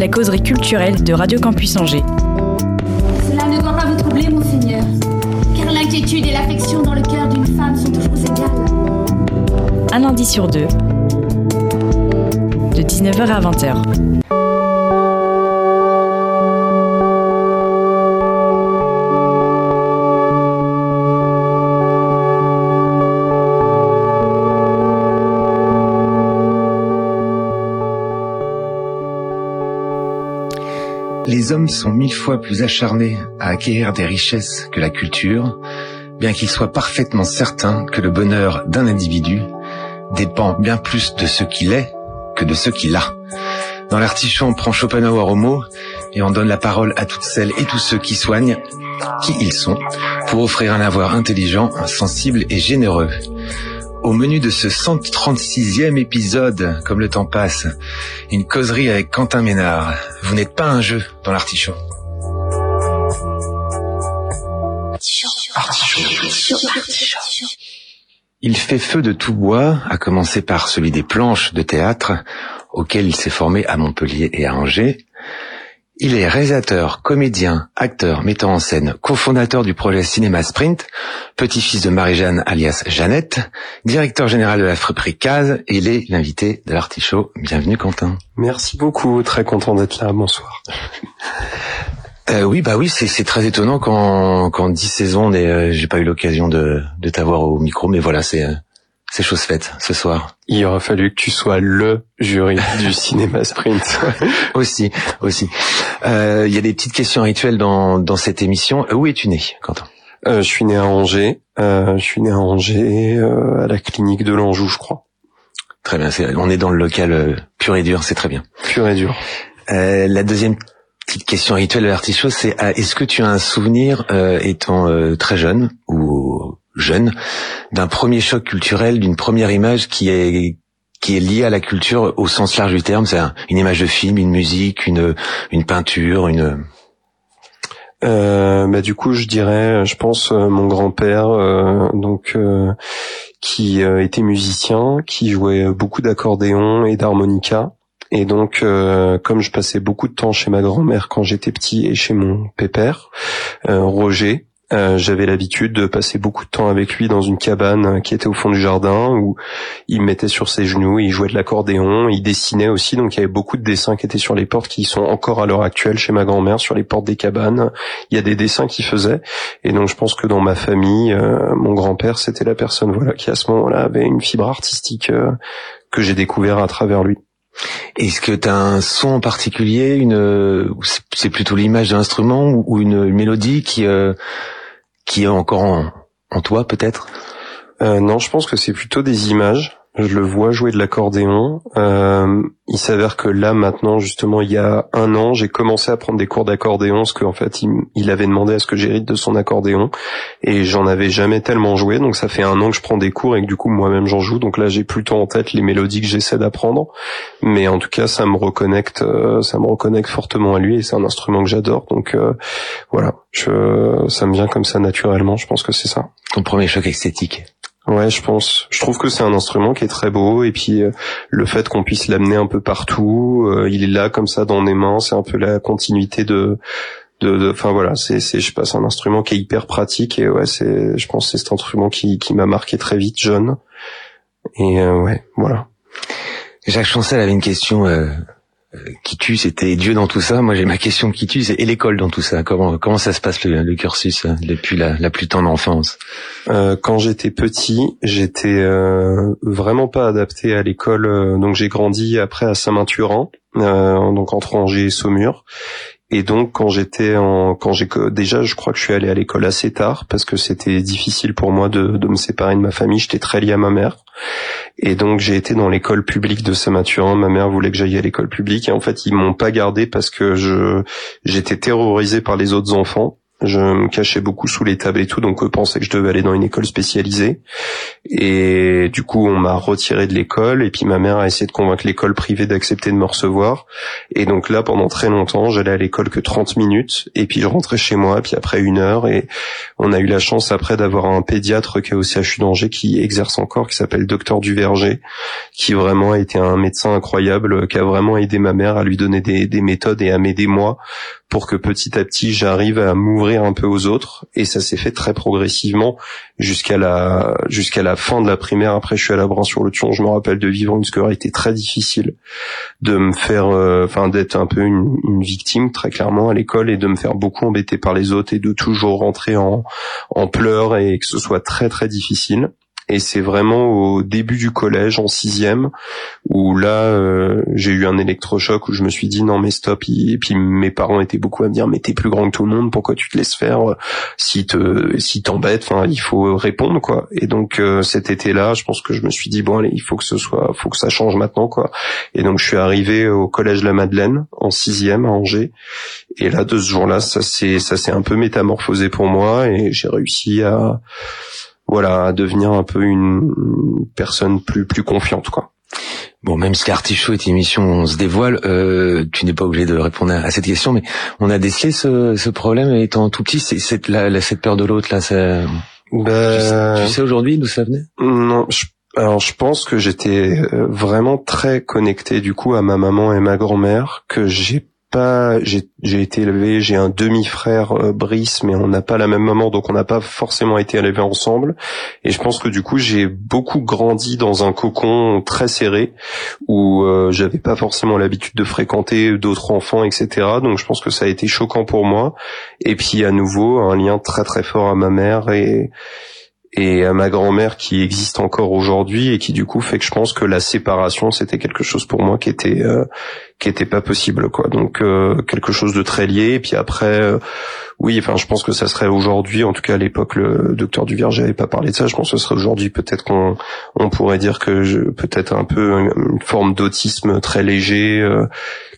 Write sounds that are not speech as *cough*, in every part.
La causerie culturelle de Radio Campus Angers. Cela ne doit pas vous troubler, mon Seigneur, car l'inquiétude et l'affection dans le cœur d'une femme sont toujours égales. Un lundi sur deux, de 19h à 20h. Les hommes sont mille fois plus acharnés à acquérir des richesses que la culture, bien qu'ils soient parfaitement certains que le bonheur d'un individu dépend bien plus de ce qu'il est que de ce qu'il a. Dans l'artichaut, on prend Schopenhauer au mot et on donne la parole à toutes celles et tous ceux qui soignent qui ils sont pour offrir un avoir intelligent, sensible et généreux. Au menu de ce 136e épisode, comme le temps passe, une causerie avec Quentin Ménard. Vous n'êtes pas un jeu dans l'artichaut. Il fait feu de tout bois, à commencer par celui des planches de théâtre, auquel il s'est formé à Montpellier et à Angers. Il est réalisateur, comédien, acteur, metteur en scène, cofondateur du projet Cinéma Sprint, petit-fils de Marie-Jeanne alias Jeannette, directeur général de la friperie Case, et il est l'invité de l'artichaut. Bienvenue Quentin. Merci beaucoup, très content d'être là, bonsoir. Euh, oui, bah oui, c'est très étonnant qu'en qu'en dix saisons, euh, j'ai pas eu l'occasion de, de t'avoir au micro, mais voilà, c'est euh, c'est chose faite ce soir. Il aura fallu que tu sois le jury du *laughs* cinéma sprint. *laughs* aussi, aussi. Euh, Il y a des petites questions rituelles dans, dans cette émission. Où es-tu né, Quentin euh, Je suis né à Angers. Euh, je suis né à Angers, euh, à la clinique de l'Anjou, je crois. Très bien. Est, on est dans le local euh, pur et dur, c'est très bien. Pur et dur. Euh, la deuxième petite question rituelle de l'artichaut, c'est est-ce que tu as un souvenir étant très jeune ou jeune d'un premier choc culturel, d'une première image qui est qui est liée à la culture au sens large du terme, c'est une image de film, une musique, une une peinture, une euh, bah du coup je dirais je pense euh, mon grand-père euh, donc euh, qui euh, était musicien qui jouait beaucoup d'accordéon et d'harmonica. Et donc comme je passais beaucoup de temps chez ma grand-mère quand j'étais petit et chez mon pépère Roger euh, j'avais l'habitude de passer beaucoup de temps avec lui dans une cabane qui était au fond du jardin où il me mettait sur ses genoux, il jouait de l'accordéon, il dessinait aussi, donc il y avait beaucoup de dessins qui étaient sur les portes qui sont encore à l'heure actuelle chez ma grand-mère sur les portes des cabanes. Il y a des dessins qu'il faisait et donc je pense que dans ma famille, euh, mon grand-père c'était la personne voilà qui à ce moment-là avait une fibre artistique euh, que j'ai découvert à travers lui. Est-ce que tu as un son en particulier, une c'est plutôt l'image d'un instrument ou une, une mélodie qui qui est encore en, toi peut-être? Euh, Non, je pense que c'est plutôt des images. Je le vois jouer de l'accordéon. Euh, il s'avère que là maintenant, justement, il y a un an, j'ai commencé à prendre des cours d'accordéon, parce qu'en fait, il, avait demandé à ce que j'hérite de son accordéon, et j'en avais jamais tellement joué. Donc ça fait un an que je prends des cours et que du coup moi-même j'en joue. Donc là, j'ai plutôt en tête les mélodies que j'essaie d'apprendre, mais en tout cas, ça me reconnecte, euh, ça me reconnecte fortement à lui, et c'est un instrument que j'adore. Donc euh, voilà, je, ça me vient comme ça naturellement. Je pense que c'est ça. Ton premier choc esthétique. Ouais, je pense. Je trouve que c'est un instrument qui est très beau et puis euh, le fait qu'on puisse l'amener un peu partout, euh, il est là comme ça dans mes mains, c'est un peu la continuité de de enfin voilà, c'est c'est je passe un instrument qui est hyper pratique et ouais, c'est je pense c'est cet instrument qui qui m'a marqué très vite jeune. Et euh, ouais, voilà. Jacques Chancel avait une question euh, qui tue, c'était Dieu dans tout ça. Moi, j'ai ma question qui tue, c'est et l'école dans tout ça. Comment comment ça se passe le, le cursus euh, depuis la, la, plus tendre enfance? Euh, Quand j'étais petit, j'étais euh, vraiment pas adapté à l'école. Donc j'ai grandi après à Saint-Mathurin, donc entre Angers et Saumur. Et donc quand j'étais en quand j'ai déjà je crois que je suis allé à l'école assez tard parce que c'était difficile pour moi de, de me séparer de ma famille, j'étais très lié à ma mère. Et donc j'ai été dans l'école publique de Saint-Mathurin, ma mère voulait que j'aille à l'école publique. Et en fait ils m'ont pas gardé parce que je j'étais terrorisé par les autres enfants je me cachais beaucoup sous les tables et tout, donc eux pensaient que je devais aller dans une école spécialisée. Et du coup, on m'a retiré de l'école, et puis ma mère a essayé de convaincre l'école privée d'accepter de me recevoir. Et donc là, pendant très longtemps, j'allais à l'école que 30 minutes, et puis je rentrais chez moi, puis après une heure, et on a eu la chance après d'avoir un pédiatre qui est au CHU d'Angers, qui exerce encore, qui s'appelle Docteur Duverger, qui vraiment a été un médecin incroyable, qui a vraiment aidé ma mère à lui donner des méthodes et à m'aider moi pour que petit à petit j'arrive à m'ouvrir un peu aux autres. Et ça s'est fait très progressivement jusqu'à la jusqu'à la fin de la primaire. Après je suis à la Brun sur le Thion. Je me rappelle de vivre une scolarité très difficile de me faire euh, enfin d'être un peu une, une, victime très clairement à l'école et de me faire beaucoup embêter par les autres et de toujours rentrer en en pleurs et que ce soit très très difficile et c'est vraiment au début du collège, en sixième, où là, euh, j'ai eu un électrochoc où je me suis dit non mais stop. Et puis mes parents étaient beaucoup à me dire mais t'es plus grand que tout le monde, pourquoi tu te laisses faire Si te, si t'embêtes, enfin il faut répondre quoi. Et donc euh, cet été-là, je pense que je me suis dit bon allez, il faut que ce soit, faut que ça change maintenant quoi. Et donc je suis arrivé au collège La Madeleine en sixième à Angers. Et là de ce jour-là, ça s'est, ça s'est un peu métamorphosé pour moi et j'ai réussi à voilà, à devenir un peu une personne plus plus confiante, quoi. Bon, même si l'artichaut est une émission où on se dévoile, euh, tu n'es pas obligé de répondre à cette question, mais on a décelé ce, ce problème étant tout petit, c'est cette, la, cette peur de l'autre là. Ça... Ben... Tu, sais, aujourd'hui d'où ça venait? Non, alors je pense que j'étais euh, vraiment très connecté du coup à ma maman et ma grand-mère, que j'ai pas, j'ai été élevé, j'ai un demi-frère euh, Brice, mais on n'a pas la même maman, donc on n'a pas forcément été élevés ensemble. Et je pense que du coup, j'ai beaucoup grandi dans un cocon très serré, où euh, j'avais pas forcément l'habitude de fréquenter d'autres enfants, etc. Donc je pense que ça a été choquant pour moi. Et puis à nouveau, un lien très très fort à ma mère et et à ma grand-mère qui existe encore aujourd'hui et qui du coup fait que je pense que la séparation c'était quelque chose pour moi qui était euh, qui était pas possible quoi. Donc euh, quelque chose de très lié. Et puis après euh, oui enfin je pense que ça serait aujourd'hui en tout cas à l'époque le docteur Duvierge n'avait pas parlé de ça je pense que ce serait aujourd'hui peut-être qu'on on pourrait dire que peut-être un peu une forme d'autisme très léger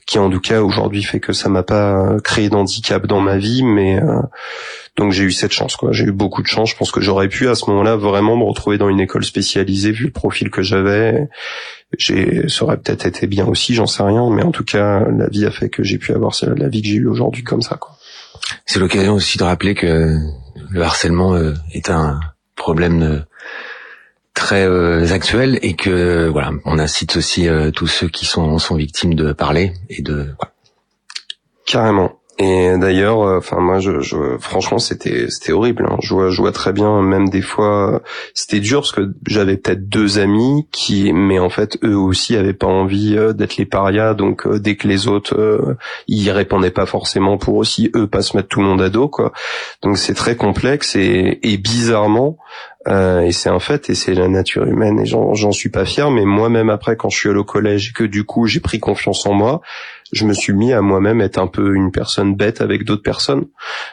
qui en tout cas aujourd'hui fait que ça m'a pas créé d'handicap dans ma vie mais donc j'ai eu cette chance, quoi. J'ai eu beaucoup de chance. Je pense que j'aurais pu à ce moment-là vraiment me retrouver dans une école spécialisée vu le profil que j'avais. J'ai, ça aurait peut-être été bien aussi, j'en sais rien. Mais en tout cas, la vie a fait que j'ai pu avoir la vie que j'ai eue aujourd'hui comme ça, quoi. C'est l'occasion aussi de rappeler que le harcèlement euh, est un problème euh, très euh, actuel et que voilà, on incite aussi tous ceux qui sont sont victimes de parler et de carrément. Et d'ailleurs, euh, enfin moi, je, je franchement, c'était c'était horrible. Hein. Je vois, je vois très bien, même des fois, c'était dur parce que j'avais peut-être deux amis qui, mais en fait, eux aussi avaient pas envie euh, d'être les parias. Donc euh, dès que les autres, euh, ils répondaient pas forcément pour aussi eux pas se mettre tout le monde à dos, quoi. Donc c'est très complexe et, et bizarrement, euh, et c'est un fait, et c'est la nature humaine, et j'en suis pas fier, mais moi-même après, quand je suis allé au collège et que du coup j'ai pris confiance en moi, je me suis mis à moi-même être un peu une personne bête avec d'autres personnes.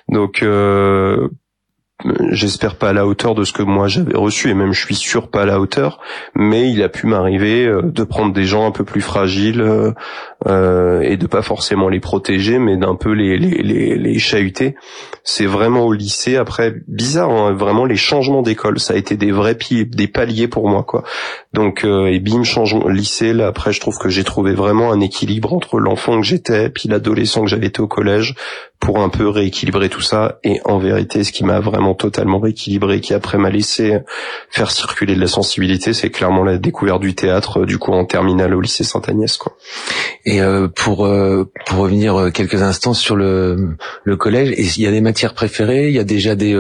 Donc euh, j'espère pas à la hauteur de ce que moi j'avais reçu et même je suis sûr pas à la hauteur mais il a pu m'arriver euh, de prendre des gens un peu plus fragiles euh, euh, et de pas forcément les protéger mais d'un peu les les les, les chahuter c'est vraiment au lycée après bizarre hein, vraiment les changements d'école ça a été des vrais pieds des paliers pour moi quoi donc et bim changement lycée là après je trouve que j'ai trouvé vraiment un équilibre entre l'enfant que j'étais puis l'adolescent que j'avais été au collège pour un peu rééquilibrer tout ça. Et en vérité, ce qui m'a vraiment totalement rééquilibré, qui après m'a laissé faire circuler de la sensibilité, c'est clairement la découverte du théâtre, du coup en terminale au lycée Sainte-Agnès. Quoi. Et euh, pour euh, pour revenir euh, quelques instants sur le le collège, il y a des matières préférées, il y a déjà des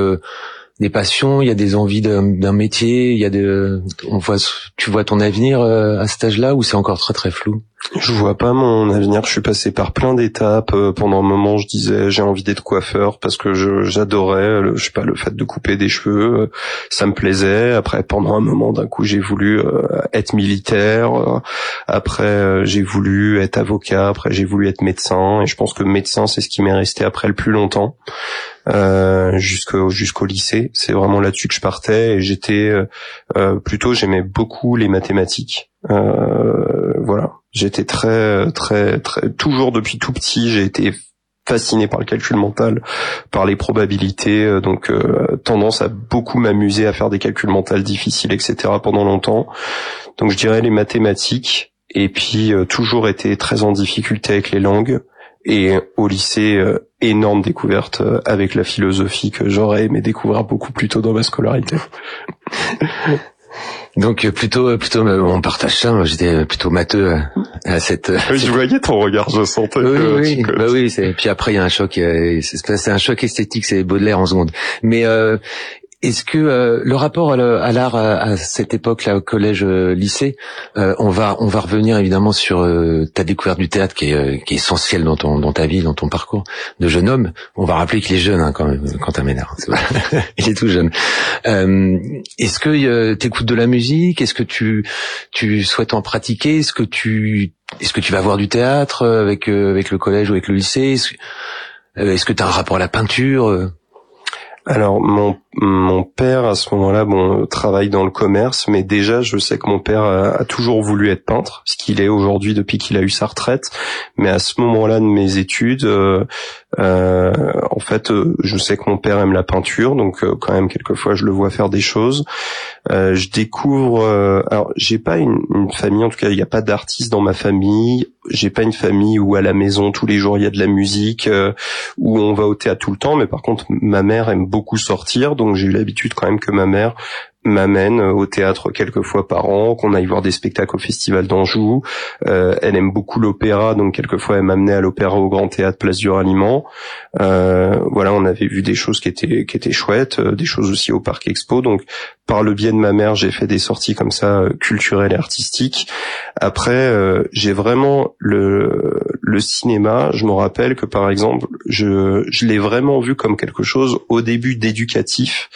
des passions, il y a des envies d'un métier, il y a des on voit tu vois ton avenir à cet âge-là ou c'est encore très très flou? Je vois pas mon avenir. Je suis passé par plein d'étapes. Euh, pendant un moment, je disais j'ai envie d'être coiffeur parce que j'adorais, je sais pas, le fait de couper des cheveux, euh, ça me plaisait. Après, pendant un moment, d'un coup, j'ai voulu euh, être militaire. Après, j'ai voulu être avocat. Après, j'ai voulu être médecin. Et je pense que médecin, c'est ce qui m'est resté après le plus longtemps. Jusqu'au jusqu'au lycée. C'est vraiment là-dessus que je partais et j'étais plutôt j'aimais beaucoup les mathématiques. Euh, voilà, j'étais très très très toujours depuis tout petit j'ai été fasciné par le calcul mental, par les probabilités, donc tendance à beaucoup m'amuser à faire des calculs mentaux difficiles, etc. pendant longtemps. Donc je dirais les mathématiques, et puis toujours été très en difficulté avec les langues. Et au lycée, euh, énorme découverte euh, avec la philosophie que j'aurais aimé découvrir beaucoup plus tôt dans ma scolarité. *laughs* Donc euh, plutôt plutôt on partage ça. J'étais plutôt matheux à cette. Oui, je voyais ton regard, je sentais. Oui, oui, bah oui. Puis après il y a un choc. C'est un choc esthétique, c'est Baudelaire en seconde. Mais est-ce que euh, le rapport à l'art à, cette époque-là, au collège, euh, lycée, euh, on va on va revenir évidemment sur ta découverte du théâtre qui est, qui est essentielle dans ton dans ta vie, dans ton parcours de jeune homme. On va rappeler qu'il est jeune hein, quand quand t'as Ménard. *laughs* Il est tout jeune. Est-ce que tu écoutes de la musique? Est-ce que tu tu souhaites en pratiquer? Est-ce que tu est-ce que tu vas voir du théâtre avec avec le collège ou avec le lycée? Est-ce que tu as un rapport à la peinture? Alors mon mon père à ce moment-là, bon, travaille dans le commerce, mais déjà je sais que mon père a, toujours voulu être peintre, ce qu'il est aujourd'hui depuis qu'il a eu sa retraite. Mais à ce moment-là de mes études, euh, euh, en fait, euh, je sais que mon père aime la peinture, donc quand même quelquefois je le vois faire des choses. Je découvre, alors j'ai pas une, famille, en tout cas il n'y a pas d'artistes dans ma famille. J'ai pas une famille où à la maison tous les jours il y a de la musique, où on va au théâtre tout le temps. Mais par contre, ma mère aime beaucoup sortir donc j'ai eu l'habitude quand même que ma mère m'amène au théâtre quelques fois par an, qu'on aille voir des spectacles au Festival d'Anjou. Euh, elle aime beaucoup l'opéra, donc quelquefois elle m'amenait à l'opéra au Grand Théâtre Place du Ralliement. Euh, voilà, on avait vu des choses qui étaient qui étaient chouettes, euh, des choses aussi au Parc Expo. Donc par le biais de ma mère, j'ai fait des sorties comme ça culturelles et artistiques. Après, j'ai vraiment le le cinéma. Je me rappelle que par exemple, je je l'ai vraiment vu comme quelque chose au début d'éducatif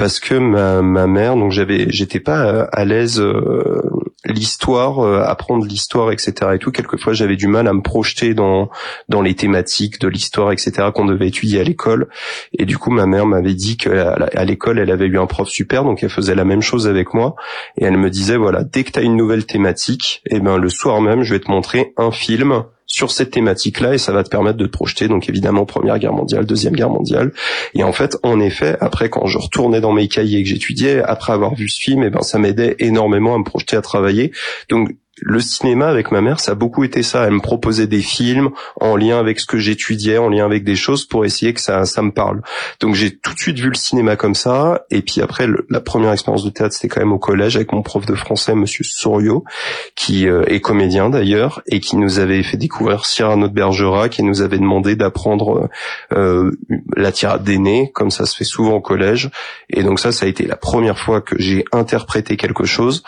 parce que ma, ma mère, donc j'avais, j'étais pas euh, à l'aise euh, l'histoire, euh, apprendre l'histoire, etc. et tout. Quelquefois, j'avais du mal à me projeter dans dans les thématiques de l'histoire, etc. qu'on devait étudier à l'école. Et du coup, ma mère m'avait dit qu'à l'école, elle avait eu un prof super, donc elle faisait la même chose avec moi. Et elle me disait voilà, dès que tu as une nouvelle thématique, et eh ben le soir même, je vais te montrer un film sur cette thématique-là et ça va te permettre de te projeter. Donc évidemment, Première Guerre mondiale, Deuxième Guerre mondiale. Et en fait, en effet, après quand je retournais dans mes cahiers que j'étudiais, après avoir vu ce film, et eh ben ça m'aidait énormément à me projeter à travailler. Donc le cinéma avec ma mère, ça a beaucoup été ça. Elle me proposait des films en lien avec ce que j'étudiais, en lien avec des choses pour essayer que ça, ça me parle. Donc j'ai tout de suite vu le cinéma comme ça. Et puis après, la première expérience de théâtre, c'était quand même au collège avec mon prof de français, Monsieur Souriau, qui euh, est comédien d'ailleurs et qui nous avait fait découvrir Cyrano de Bergerac et nous avait demandé d'apprendre euh, la tirade d'aîné, comme ça se fait souvent au collège. Et donc ça, ça a été la première fois que j'ai interprété quelque chose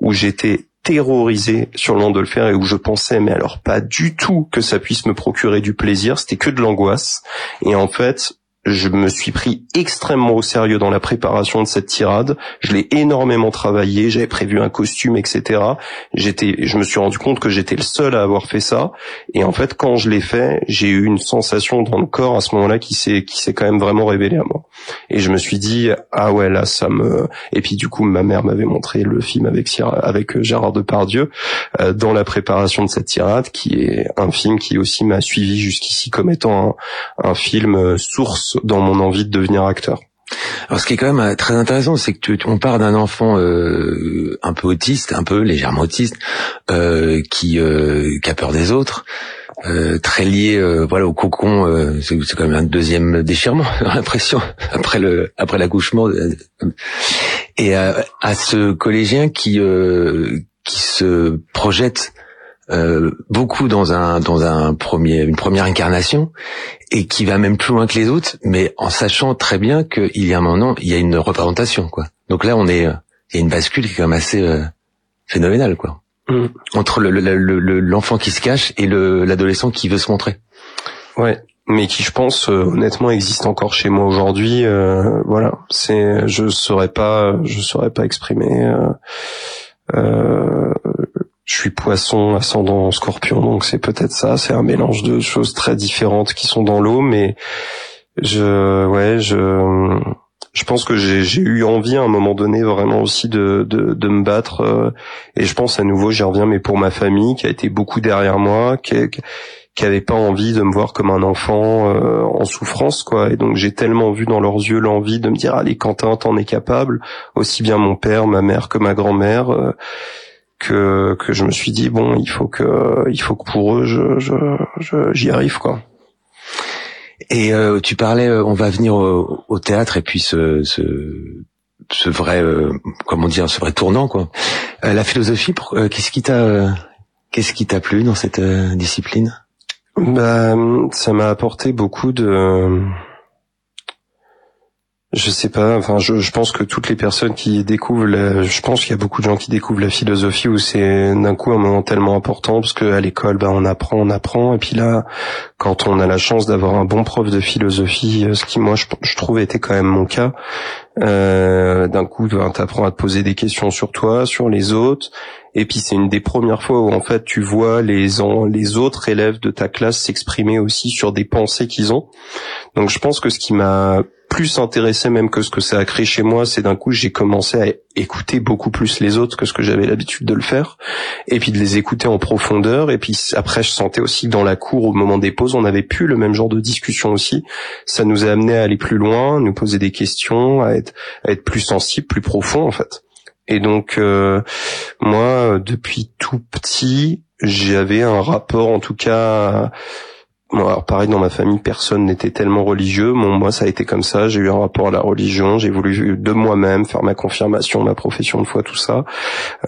où j'étais terrorisé sur le de le faire et où je pensais mais alors pas du tout que ça puisse me procurer du plaisir, c'était que de l'angoisse. Et en fait, je me suis pris extrêmement au sérieux dans la préparation de cette tirade. Je l'ai énormément travaillé. J'avais prévu un costume, etc. J'étais, je me suis rendu compte que j'étais le seul à avoir fait ça. Et en fait, quand je l'ai fait, j'ai eu une sensation dans le corps à ce moment-là qui s'est, qui s'est quand même vraiment révélée à moi. Et je me suis dit, ah ouais, là, ça me. Et puis du coup, ma mère m'avait montré le film avec avec euh, Gérard Depardieu euh, dans la préparation de cette tirade, qui est un film qui aussi m'a suivi jusqu'ici comme étant un, un film euh, source dans mon envie de devenir acteur. Alors, ce qui est quand même euh, très intéressant, c'est que tu, on part d'un enfant euh, un peu autiste, un peu légèrement autiste, euh, qui, euh, qui a peur des autres, euh, très lié, voilà, au cocon. c'est, quand même un deuxième déchirement, *laughs* l'impression après le après l'accouchement, et à ce collégien qui qui se projette euh, beaucoup dans un dans un premier une première incarnation et qui va même plus loin que les autres, mais en sachant très bien qu'il y a un moment, il y a une représentation quoi. Donc là, on est il y a une bascule qui est quand même assez euh, phénoménale quoi. Mm. entre le- le- le- le- l'enfant qui se cache et le- l'adolescent qui veut se montrer. Ouais, mais qui je pense euh, honnêtement existe encore chez moi aujourd'hui. euh, voilà, c'est je saurais pas, je saurais pas exprimer. euh, euh, je suis poisson ascendant scorpion, donc c'est peut-être ça. C'est un mélange de choses très différentes qui sont dans l'eau, mais je, ouais, je, je pense que j'ai eu envie à un moment donné vraiment aussi de de, de me battre. euh, et je pense à nouveau, j'y reviens, mais pour ma famille qui a été beaucoup derrière moi, qui, qui avait pas envie de me voir comme un enfant euh, en souffrance quoi et donc j'ai tellement vu dans leurs yeux l'envie de me dire allez Quentin t'en es capable aussi bien mon père ma mère que ma grand-mère euh, que que je me suis dit bon il faut que il faut que pour eux je je je- j'y arrive quoi Et euh, tu parlais, euh, on va venir au, au théâtre et puis ce, ce, ce vrai, euh, comment dire, ce vrai tournant quoi. Euh, la philosophie, euh, qu'est-ce qui t'a, qu'est-ce qui t'a plu dans cette euh, discipline? Bah, ça m'a apporté beaucoup de. Je sais pas. Enfin, je, je pense que toutes les personnes qui découvrent, je pense qu'il y a beaucoup de gens qui découvrent la philosophie où c'est d'un coup un moment tellement important parce que à l'école, bah, on apprend, on apprend, et puis là, quand on a la chance d'avoir un bon prof de philosophie, euh, ce qui moi je, je trouve était quand même mon cas, euh, d'un coup, tu apprends à te poser des questions sur toi, sur les autres. Et puis c'est une des premières fois où en fait tu vois les autres élèves de ta classe s'exprimer aussi sur des pensées qu'ils ont. Donc je pense que ce qui m'a plus intéressé même que ce que ça a créé chez moi, c'est d'un coup j'ai commencé à écouter beaucoup plus les autres que ce que j'avais l'habitude de le faire, et puis de les écouter en profondeur. Et puis après je sentais aussi que dans la cour au moment des pauses, on n'avait plus le même genre de discussion aussi. Ça nous a amené à aller plus loin, nous poser des questions, à être à être plus sensible, plus profond en fait. Et donc euh, moi, depuis tout petit, j'avais un rapport, en tout cas. Bon, alors pareil, dans ma famille, personne n'était tellement religieux. Bon, moi, ça a été comme ça. J'ai eu un rapport à la religion. J'ai voulu de moi-même faire ma confirmation, ma profession de foi, tout ça.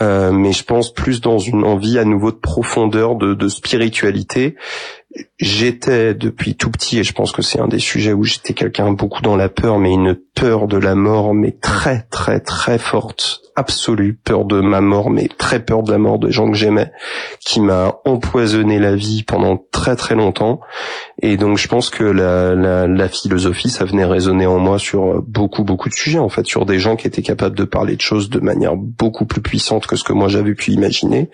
Euh, mais je pense plus dans une envie à nouveau de profondeur, de, de spiritualité. J'étais depuis tout petit, et je pense que c'est un des sujets où j'étais quelqu'un beaucoup dans la peur, mais une peur de la mort, mais très très très forte, absolue peur de ma mort, mais très peur de la mort de gens que j'aimais, qui m'a empoisonné la vie pendant très très longtemps. Et donc je pense que la, la, la philosophie, ça venait résonner en moi sur beaucoup beaucoup de sujets, en fait, sur des gens qui étaient capables de parler de choses de manière beaucoup plus puissante que ce que moi j'avais pu imaginer,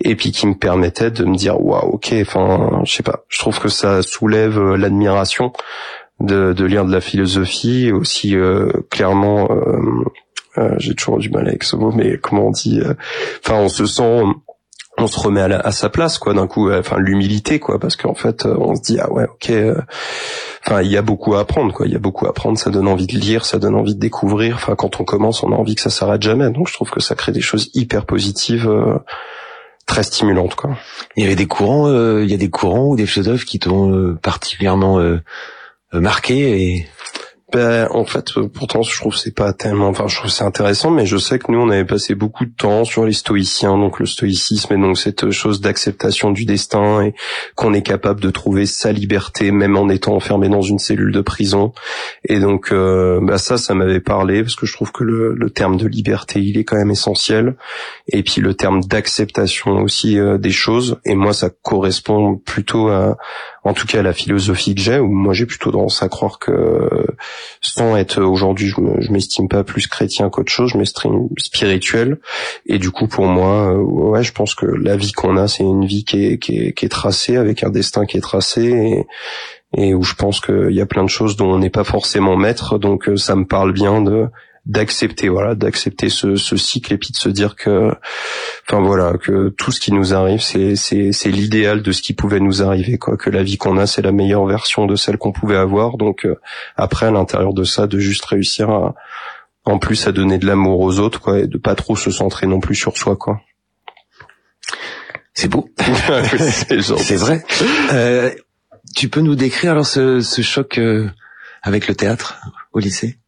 et puis qui me permettaient de me dire waouh, ok, enfin, je sais pas, je trouve que ça soulève euh, l'admiration de, de lire de la philosophie, aussi euh, clairement. euh, j'ai toujours du mal avec ce mot, mais comment on dit Enfin, on se sent, on se remet à, sa place, quoi. D'un coup, enfin, l'humilité, quoi, parce qu'en fait, on se dit ah ouais, ok. Enfin, il y a beaucoup à apprendre, quoi. Il y a beaucoup à apprendre. Ça donne envie de lire, ça donne envie de découvrir. Enfin, quand on commence, on a envie que ça s'arrête jamais. Donc, je trouve que ça crée des choses hyper positives, euh, très stimulantes, quoi. Il y avait des courants, euh, il y a des courants ou des philosophes qui t'ont euh, particulièrement euh, euh, marqué et Ben, en fait, euh, pourtant, je trouve c'est pas tellement, enfin, je trouve c'est intéressant, mais je sais que nous, on avait passé beaucoup de temps sur les stoïciens, donc le stoïcisme et donc cette chose d'acceptation du destin et qu'on est capable de trouver sa liberté même en étant enfermé dans une cellule de prison. Et donc, euh, bah, ça, ça m'avait parlé parce que je trouve que le, le terme de liberté, il est quand même essentiel. Et puis le terme d'acceptation aussi euh, des choses. Et moi, ça correspond plutôt à, en tout cas, la philosophie que j'ai, où moi, j'ai plutôt tendance à croire que sans être aujourd'hui, je me- je m'estime pas plus chrétien qu'autre chose, je m'estime spirituel. Et du coup, pour moi, euh, ouais, je pense que la vie qu'on a, c'est une vie qui est, qui est, qui est tracée, avec un destin qui est tracé, et, et où je pense qu'il y a plein de choses dont on n'est pas forcément maître. Donc, euh, ça me parle bien de d'accepter voilà d'accepter ce, ce cycle et puis de se dire que enfin voilà que tout ce qui nous arrive c'est c'est c'est l'idéal de ce qui pouvait nous arriver quoi que la vie qu'on a c'est la meilleure version de celle qu'on pouvait avoir donc euh, après à l'intérieur de ça de juste réussir à en plus à donner de l'amour aux autres quoi et de pas trop se centrer non plus sur soi quoi c'est beau. *laughs* *laughs* c'est vrai. Euh, tu peux nous décrire alors ce, ce choc euh, avec le théâtre au lycée?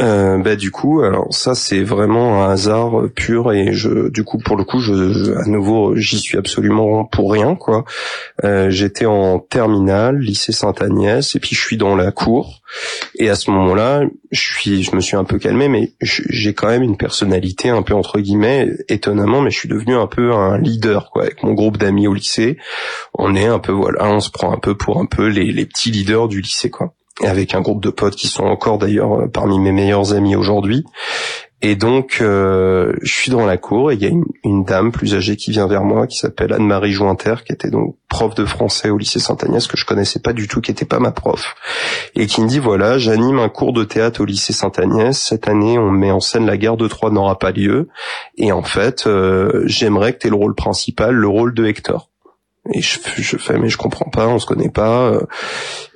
Euh, bah du coup, alors ça c'est vraiment un hasard pur et je, du coup pour le coup, je, à nouveau, j'y suis absolument pour rien quoi. Euh, J'étais en terminale, lycée Sainte-Agnès, et puis je suis dans la cour. Et à ce moment-là, je suis, je me suis un peu calmé, mais j'ai quand même une personnalité un peu entre guillemets, étonnamment, mais je suis devenu un peu un leader quoi. Avec mon groupe d'amis au lycée, on est un peu voilà, on se prend un peu pour un peu les, les petits leaders du lycée quoi avec un groupe de potes qui sont encore d'ailleurs euh, parmi mes meilleurs amis aujourd'hui. Et donc, euh, je suis dans la cour et il y a une, dame plus âgée qui vient vers moi, qui s'appelle Anne-Marie Jointer, qui était donc prof de français au lycée Saint-Agnès, que je connaissais pas du tout, qui était pas ma prof, et qui me dit voilà, j'anime un cours de théâtre au lycée Saint-Agnès. Cette année, on met en scène la guerre de Troie n'aura pas lieu, et en fait, euh, j'aimerais que tu aies le rôle principal, le rôle de Hector. Et je, je fais mais je comprends pas, on se connaît pas. Euh.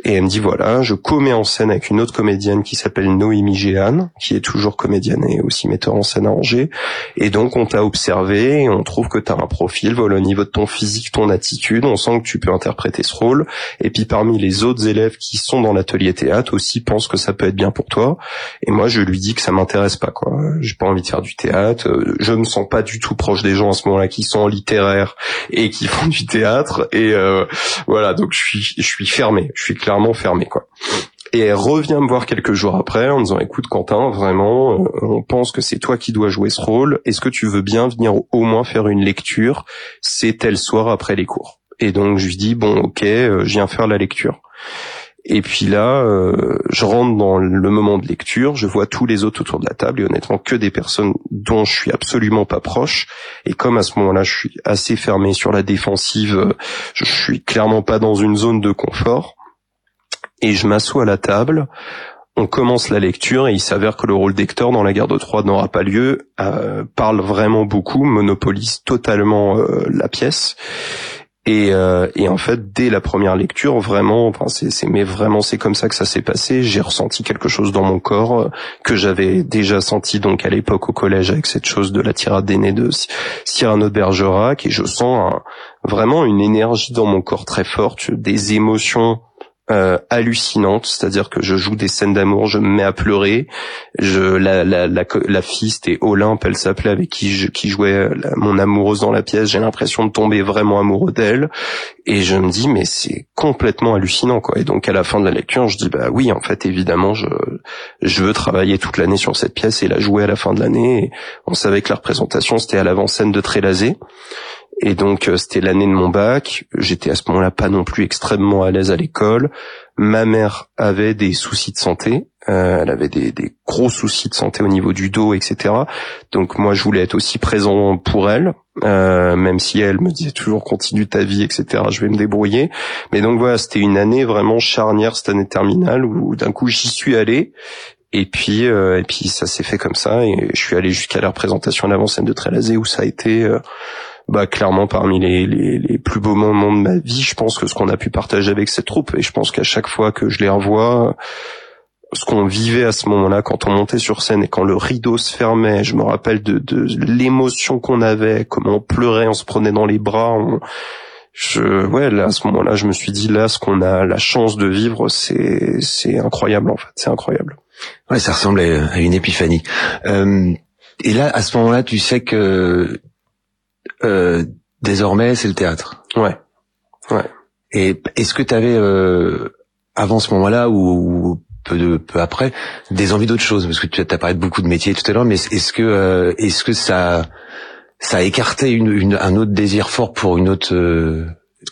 Et elle me dit voilà, je commets en scène avec une autre comédienne qui s'appelle Noémie Géane, qui est toujours comédienne et aussi metteur en scène à Angers. Et donc on t'a observé et on trouve que tu as un profil, voilà au niveau de ton physique, ton attitude, on sent que tu peux interpréter ce rôle. Et puis parmi les autres élèves qui sont dans l'atelier théâtre aussi pensent que ça peut être bien pour toi. Et moi je lui dis que ça m'intéresse pas quoi. J'ai pas envie de faire du théâtre. Je me sens pas du tout proche des gens à ce moment-là qui sont littéraires et qui font du théâtre et euh, voilà donc je suis je suis fermé je suis clairement fermé quoi. Et elle revient me voir quelques jours après en me disant écoute Quentin vraiment euh, on pense que c'est toi qui dois jouer ce rôle. Est-ce que tu veux bien venir au moins faire une lecture? C'est tel soir après les cours. Et donc je lui dis bon ok euh, je viens faire la lecture et puis là, euh, je rentre dans le moment de lecture, je vois tous les autres autour de la table et honnêtement que des personnes dont je suis absolument pas proche. Et comme à ce moment-là, je suis assez fermé sur la défensive, je suis clairement pas dans une zone de confort. Et je m'assois à la table. On commence la lecture et il s'avère que le rôle d'Hector dans la guerre de Troie n'aura pas lieu, euh, parle vraiment beaucoup, monopolise totalement euh, la pièce. Et, euh, et, en fait, dès la première lecture, vraiment, enfin, c'est, mais vraiment, c'est comme ça que ça s'est passé. J'ai ressenti quelque chose dans mon corps euh, que j'avais déjà senti donc à l'époque au collège avec cette chose de la tirade d'aîné de Cyrano de Bergerac, et je sens vraiment une énergie dans mon corps très forte, des émotions euh, hallucinante, c'est-à-dire que je joue des scènes d'amour, je me mets à pleurer. Je la la la, la fille c'était Olympe, elle s'appelait avec qui je, qui jouait mon amoureuse dans la pièce. J'ai l'impression de tomber vraiment amoureux d'elle et je me dis mais c'est complètement hallucinant quoi. Et donc à la fin de la lecture, je dis bah oui en fait évidemment je je veux travailler toute l'année sur cette pièce et la jouer à la fin de l'année. On savait que la représentation c'était à l'avant-scène de Trélazé et donc euh, c'était l'année de mon bac. J'étais à ce moment-là pas non plus extrêmement à l'aise à l'école. Ma mère avait des soucis de santé. Euh, elle avait des, des, gros soucis de santé au niveau du dos, etc. Donc moi je voulais être aussi présent pour elle, euh, même si elle me disait toujours continue ta vie, etc. Je vais me débrouiller. Mais donc voilà, c'était une année vraiment charnière cette année terminale où d'un coup j'y suis allé et puis, euh, et puis ça s'est fait comme ça. Et je suis allé jusqu'à la représentation à l'avant-scène de Trélazé où ça a été euh, bah clairement parmi les, les, les, plus beaux moments de ma vie, je pense que ce qu'on a pu partager avec cette troupe, et je pense qu'à chaque fois que je les revois, ce qu'on vivait à ce moment-là quand on montait sur scène et quand le rideau se fermait, je me rappelle de, de l'émotion qu'on avait, comment on pleurait, on se prenait dans les bras, je, ouais, là, à ce moment-là, je me suis dit, là, ce qu'on a la chance de vivre, c'est, c'est incroyable, en fait, c'est incroyable. Ouais, ça ressemble à une épiphanie. Euh, et là, à ce moment-là, tu sais que euh, désormais, c'est le théâtre. Ouais. Ouais. Et est-ce que tu avais euh, avant ce moment-là ou, peu de peu après des envies d'autre chose? Parce que tu as parlé de beaucoup de métiers tout à l'heure mais est-ce que euh, est-ce que ça ça a écarté une, un autre désir fort pour une autre euh,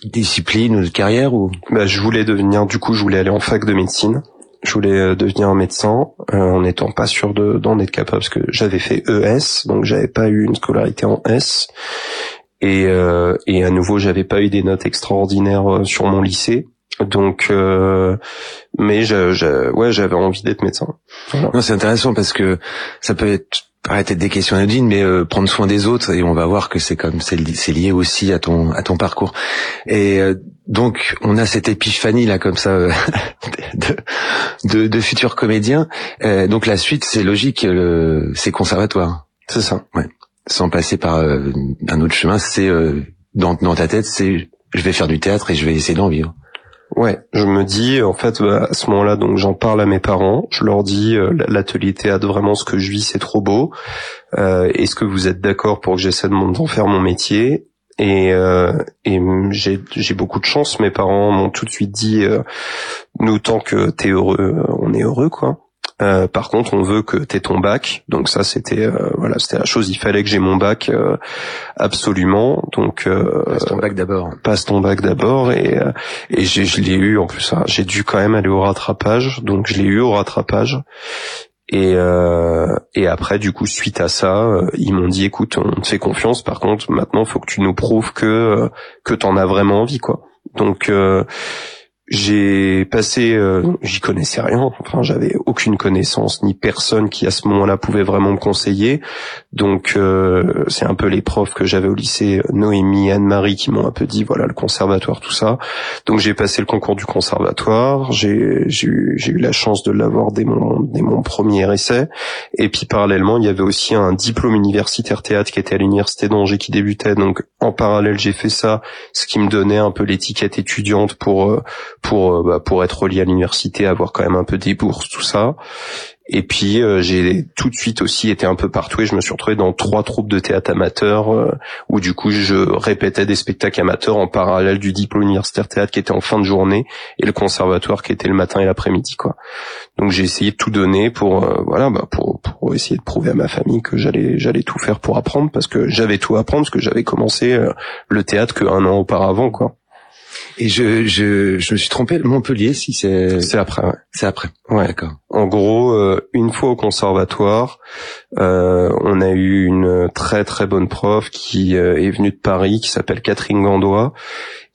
discipline ou carrière ou? Bah, je voulais devenir du coup je voulais aller en fac de médecine je voulais euh, devenir médecin euh, en n'étant pas sûr d'en être capable parce que j'avais fait ES, donc j'avais pas eu une scolarité en S. Et, euh, et à nouveau, j'avais pas eu des notes extraordinaires sur mon lycée. Donc, mais je, ouais, j'avais envie d'être médecin. c'est intéressant parce que ça peut être paraître être des questions anodines, mais prendre soin des autres et on va voir que c'est comme c'est lié aussi à ton à ton parcours. Et donc on a cette épiphanie là comme ça euh, *laughs* de, de, futurs comédiens. Euh, donc la suite c'est logique, c'est conservatoire. C'est ça. Ouais. Sans passer par euh, un autre chemin, c'est dans, dans ta tête, c'est je vais faire du théâtre et je vais essayer d'en vivre. Ouais, je me dis en fait bah, à ce moment-là donc j'en parle à mes parents, je leur dis euh, l'atelier théâtre vraiment ce que je vis c'est trop beau. Euh, Est-ce que vous êtes d'accord pour que j'essaie de d'en faire mon métier? Et, euh, et j'ai beaucoup de chance. Mes parents m'ont tout de suite dit, euh, nous tant que t'es heureux, on est heureux quoi. Euh, par contre, on veut que t'aies ton bac. Donc ça, c'était euh, voilà, c'était la chose. Il fallait que j'ai mon bac euh, absolument. Donc passe ton bac d'abord. Passe ton bac d'abord et et j'ai je l'ai eu en plus. Hein. J'ai dû quand même aller au rattrapage. Donc je l'ai eu au rattrapage. Et, et après, du coup, suite à ça, ils m'ont dit, écoute, on te fait confiance. Par contre, maintenant, faut que tu nous prouves que que t'en as vraiment envie, quoi. Donc j'ai passé, euh, j'y connaissais rien, enfin j'avais aucune connaissance ni personne qui à ce moment-là pouvait vraiment me conseiller. Donc euh, c'est un peu les profs que j'avais au lycée, Noémie, Anne-Marie, qui m'ont un peu dit voilà le conservatoire, tout ça. Donc j'ai passé le concours du conservatoire, j'ai eu, eu la chance de l'avoir dès mon, dès mon premier essai. Et puis parallèlement il y avait aussi un diplôme universitaire théâtre qui était à l'université d'Angers qui débutait. Donc en parallèle j'ai fait ça, ce qui me donnait un peu l'étiquette étudiante pour euh, pour euh, bah, pour être relié à l'université, avoir quand même un peu des bourses, tout ça. Et puis euh, j'ai tout de suite aussi été un peu partout et je me suis retrouvé dans trois troupes de théâtre amateur euh, où du coup je répétais des spectacles amateurs en parallèle du diplôme universitaire théâtre qui était en fin de journée et le conservatoire qui était le matin et l'après-midi quoi. Donc j'ai essayé de tout donner pour voilà bah, pour pour essayer de prouver à ma famille que j'allais j'allais tout faire pour apprendre parce que j'avais tout à apprendre parce que j'avais commencé le théâtre qu'un an auparavant quoi. Et je, je, je me suis trompé, Montpellier, si c'est... C'est après, ouais. C'est après. Ouais. D'accord. En gros, euh, une fois au conservatoire, euh, on a eu une très très bonne prof qui euh, est venue de Paris, qui s'appelle Catherine Gandois,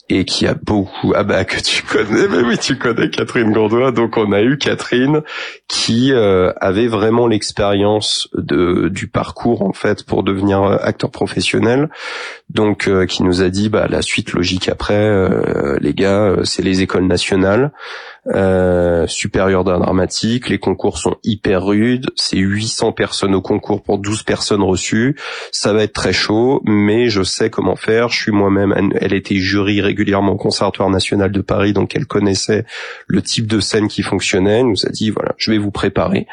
et qui a beaucoup ah bah que tu connais mais oui tu connais Catherine Gourdois donc on a eu Catherine qui euh, avait vraiment l'expérience de du parcours en fait pour devenir euh, acteur professionnel donc euh, qui nous a dit bah la suite logique après les gars c'est les écoles nationales euh, supérieur d'un dramatique. Les concours sont hyper rudes. C'est 800 personnes au concours pour 12 personnes reçues. Ça va être très chaud, mais je sais comment faire. Je suis moi-même, elle était jury régulièrement au Conservatoire national de Paris, donc elle connaissait le type de scène qui fonctionnait. Nous a dit, voilà, je vais vous préparer.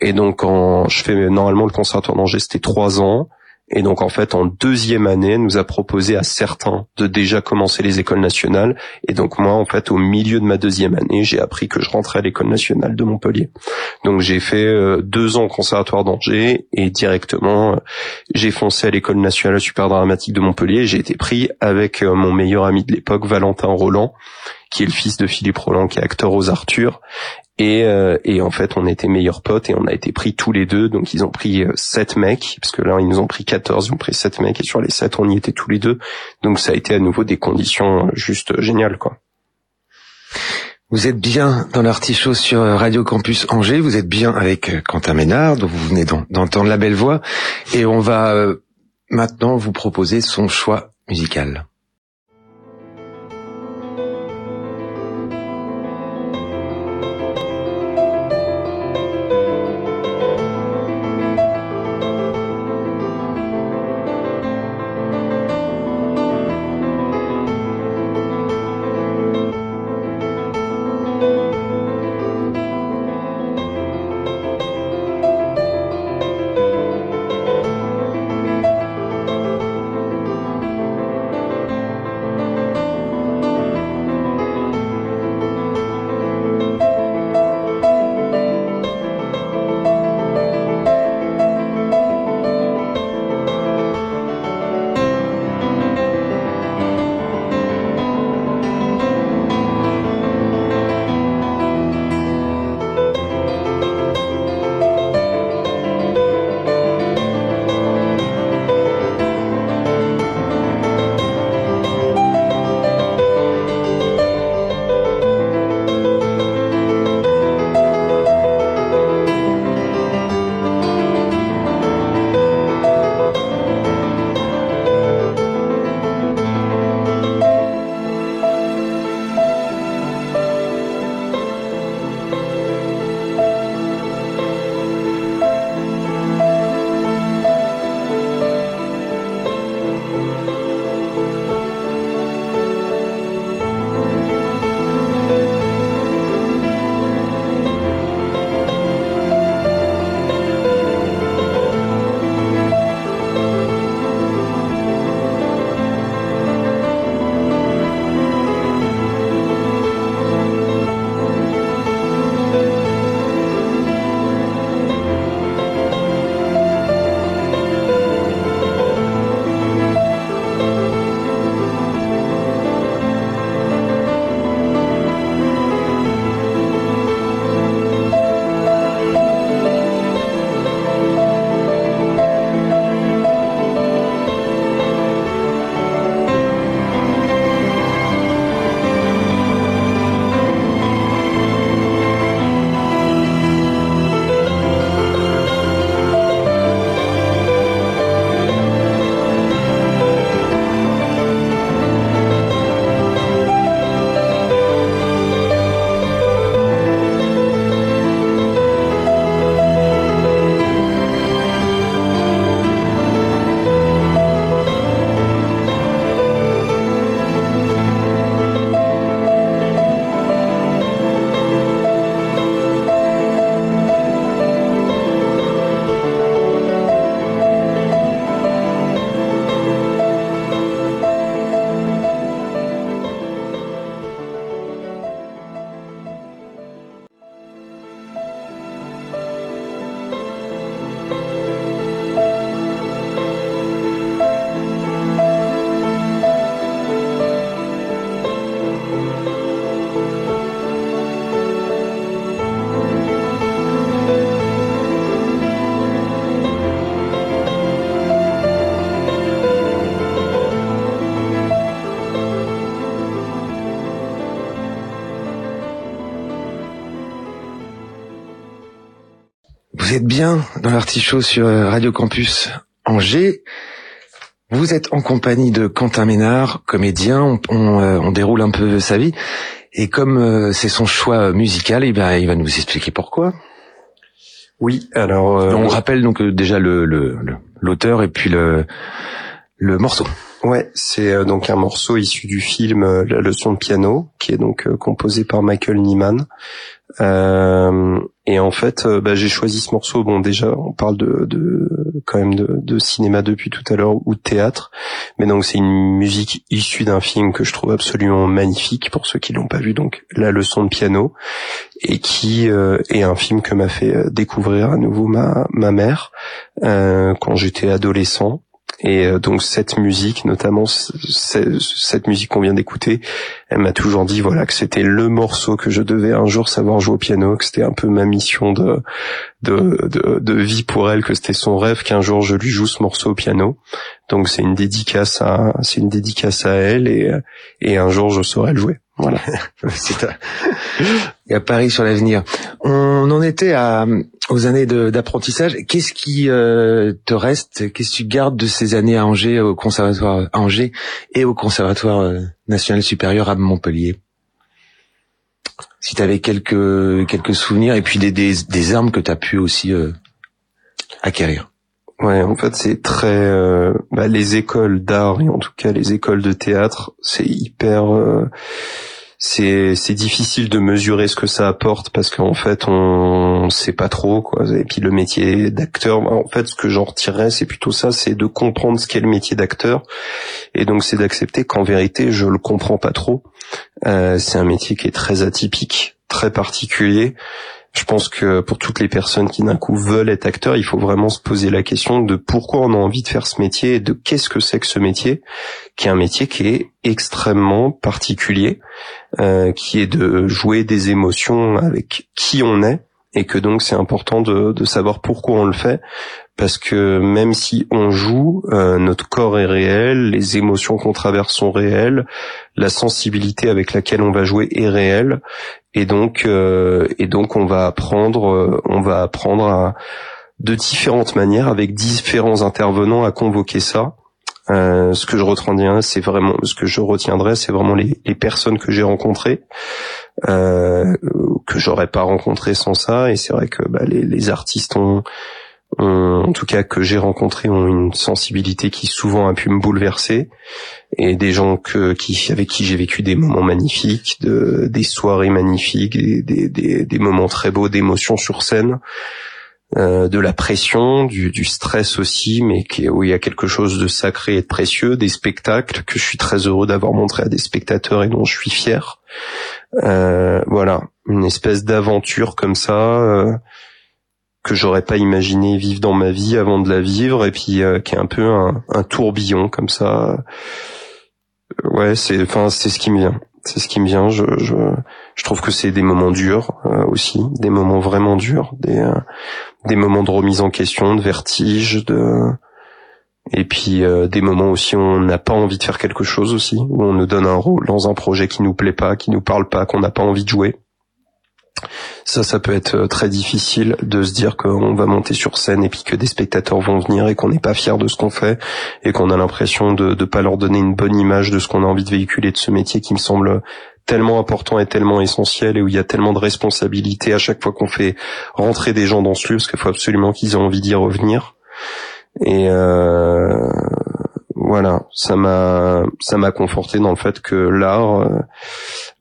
Et donc, quand je fais normalement le Conservatoire d'Angers, c'était trois ans. Et donc en fait, en deuxième année, nous a proposé à certains de déjà commencer les écoles nationales. Et donc moi, en fait, au milieu de ma deuxième année, j'ai appris que je rentrais à l'école nationale de Montpellier. Donc j'ai fait euh, deux ans au conservatoire d'Angers et directement, euh, j'ai foncé à l'école nationale super dramatique de Montpellier. J'ai été pris avec euh, mon meilleur ami de l'époque, Valentin Roland, qui est le fils de Philippe Roland, qui est acteur aux Arthur, et, euh, et en fait, on était meilleurs potes et on a été pris tous les deux. Donc, ils ont pris euh, sept mecs, parce que là, ils nous ont pris 14, ils ont pris sept mecs, et sur les sept, on y était tous les deux. Donc, ça a été à nouveau des conditions juste géniales, quoi. Vous êtes bien dans l'artichaut sur Radio Campus Angers, vous êtes bien avec euh, Quentin Ménard, dont vous venez d'entendre la belle voix, et on va maintenant vous proposer son choix musical. Bien dans l'artichaut sur Radio Campus Angers. Vous êtes en compagnie de Quentin Ménard, comédien. On, on, euh, on déroule un peu sa vie. Et comme euh, c'est son choix musical, eh bien, il va nous expliquer pourquoi. Oui, alors... euh, on rappelle donc euh, déjà le le- le- l'auteur et puis le, le morceau. Ouais, c'est euh, donc un morceau issu du film euh, La leçon de piano, qui est donc euh, composé par Michael Nyman. Euh, et en fait, euh, bah, j'ai choisi ce morceau. Bon, déjà, on parle de, de quand même de, de cinéma depuis tout à l'heure ou de théâtre, mais donc c'est une musique issue d'un film que je trouve absolument magnifique pour ceux qui l'ont pas vu. Donc, La leçon de piano, et qui euh, est un film que m'a fait euh, découvrir à nouveau ma ma mère euh, quand j'étais adolescent. Et euh, donc cette musique, notamment cette musique qu'on vient d'écouter, elle m'a toujours dit voilà que c'était le morceau que je devais un jour savoir jouer au piano, que c'était un peu ma mission de de, de, de vie pour elle, que c'était son rêve qu'un jour je lui joue ce morceau au piano. Donc c'est une dédicace à c'est une dédicace à elle et et un jour je saurai le jouer. Voilà. *laughs* C'est à... Et à Paris sur l'avenir. On en était à, aux années d'apprentissage. Qu'est-ce qui euh, te reste? Qu'est-ce que tu gardes de ces années à Angers, au conservatoire à Angers et au conservatoire euh, national supérieur à Montpellier? Si tu avais quelques quelques souvenirs et puis des des, des armes que tu as pu aussi euh, acquérir. Ouais, en fait, c'est très euh, bah, les écoles d'art et en tout cas les écoles de théâtre, c'est hyper euh, c'est c'est difficile de mesurer ce que ça apporte parce qu'en fait on sait pas trop quoi. Et puis le métier d'acteur bah, en fait ce que j'en retirerais c'est plutôt ça c'est de comprendre ce qu'est le métier d'acteur. Et donc c'est d'accepter qu'en vérité je le comprends pas trop. Euh, c'est un métier qui est très atypique très particulier je pense que pour toutes les personnes qui d'un coup veulent être acteurs, il faut vraiment se poser la question de pourquoi on a envie de faire ce métier et de qu'est-ce que c'est que ce métier, qui est un métier qui est extrêmement particulier, euh, qui est de jouer des émotions avec qui on est et que donc c'est important de, savoir pourquoi on le fait. Parce que même si on joue, euh, notre corps est réel, les émotions qu'on traverse sont réelles, la sensibilité avec laquelle on va jouer est réelle et donc euh, et donc on va apprendre euh, on va apprendre à, de différentes manières avec différents intervenants à convoquer ça. Euh, ce que je retiendrai c'est vraiment ce que je retiendrai c'est vraiment les, les personnes que j'ai rencontrées. Euh, que j'aurais pas rencontrées sans ça. Et c'est vrai que bah, les, les artistes ont, ont- en tout cas que j'ai rencontrés ont une sensibilité qui souvent a pu me bouleverser et des gens que, qui, avec qui j'ai vécu des moments magnifiques, de, des soirées magnifiques, des, des, des, des moments très beaux d'émotions sur scène, euh, de la pression, du, du stress aussi, mais qui, où il y a quelque chose de sacré et de précieux, des spectacles que je suis très heureux d'avoir montré à des spectateurs et dont je suis fier. Euh, voilà, une espèce d'aventure comme ça. euh, que j'aurais pas imaginé vivre dans ma vie avant de la vivre et puis euh, qui est un peu un, un tourbillon comme ça. Euh, ouais c'est enfin c'est ce qui me vient. C'est ce qui me vient. Je je, je trouve que c'est des moments durs euh, aussi. Des moments vraiment durs. Des euh, des moments de remise en question de vertige de et puis euh, des moments aussi où on n'a pas envie de faire quelque chose aussi où on nous donne un rôle dans un projet qui nous plaît pas qui nous parle pas qu'on n'a pas envie de jouer ça, ça peut être euh, très difficile de se dire qu'on va monter sur scène et puis que des spectateurs vont venir et qu'on n'est pas fier de ce qu'on fait et qu'on a l'impression de ne pas leur donner une bonne image de ce qu'on a envie de véhiculer de ce métier qui me semble tellement important et tellement essentiel et où il y a tellement de responsabilités à chaque fois qu'on fait rentrer des gens dans ce lieu parce qu'il faut absolument qu'ils aient envie d'y revenir. Et euh, voilà, ça m'a ça m'a conforté dans le fait que l'art euh,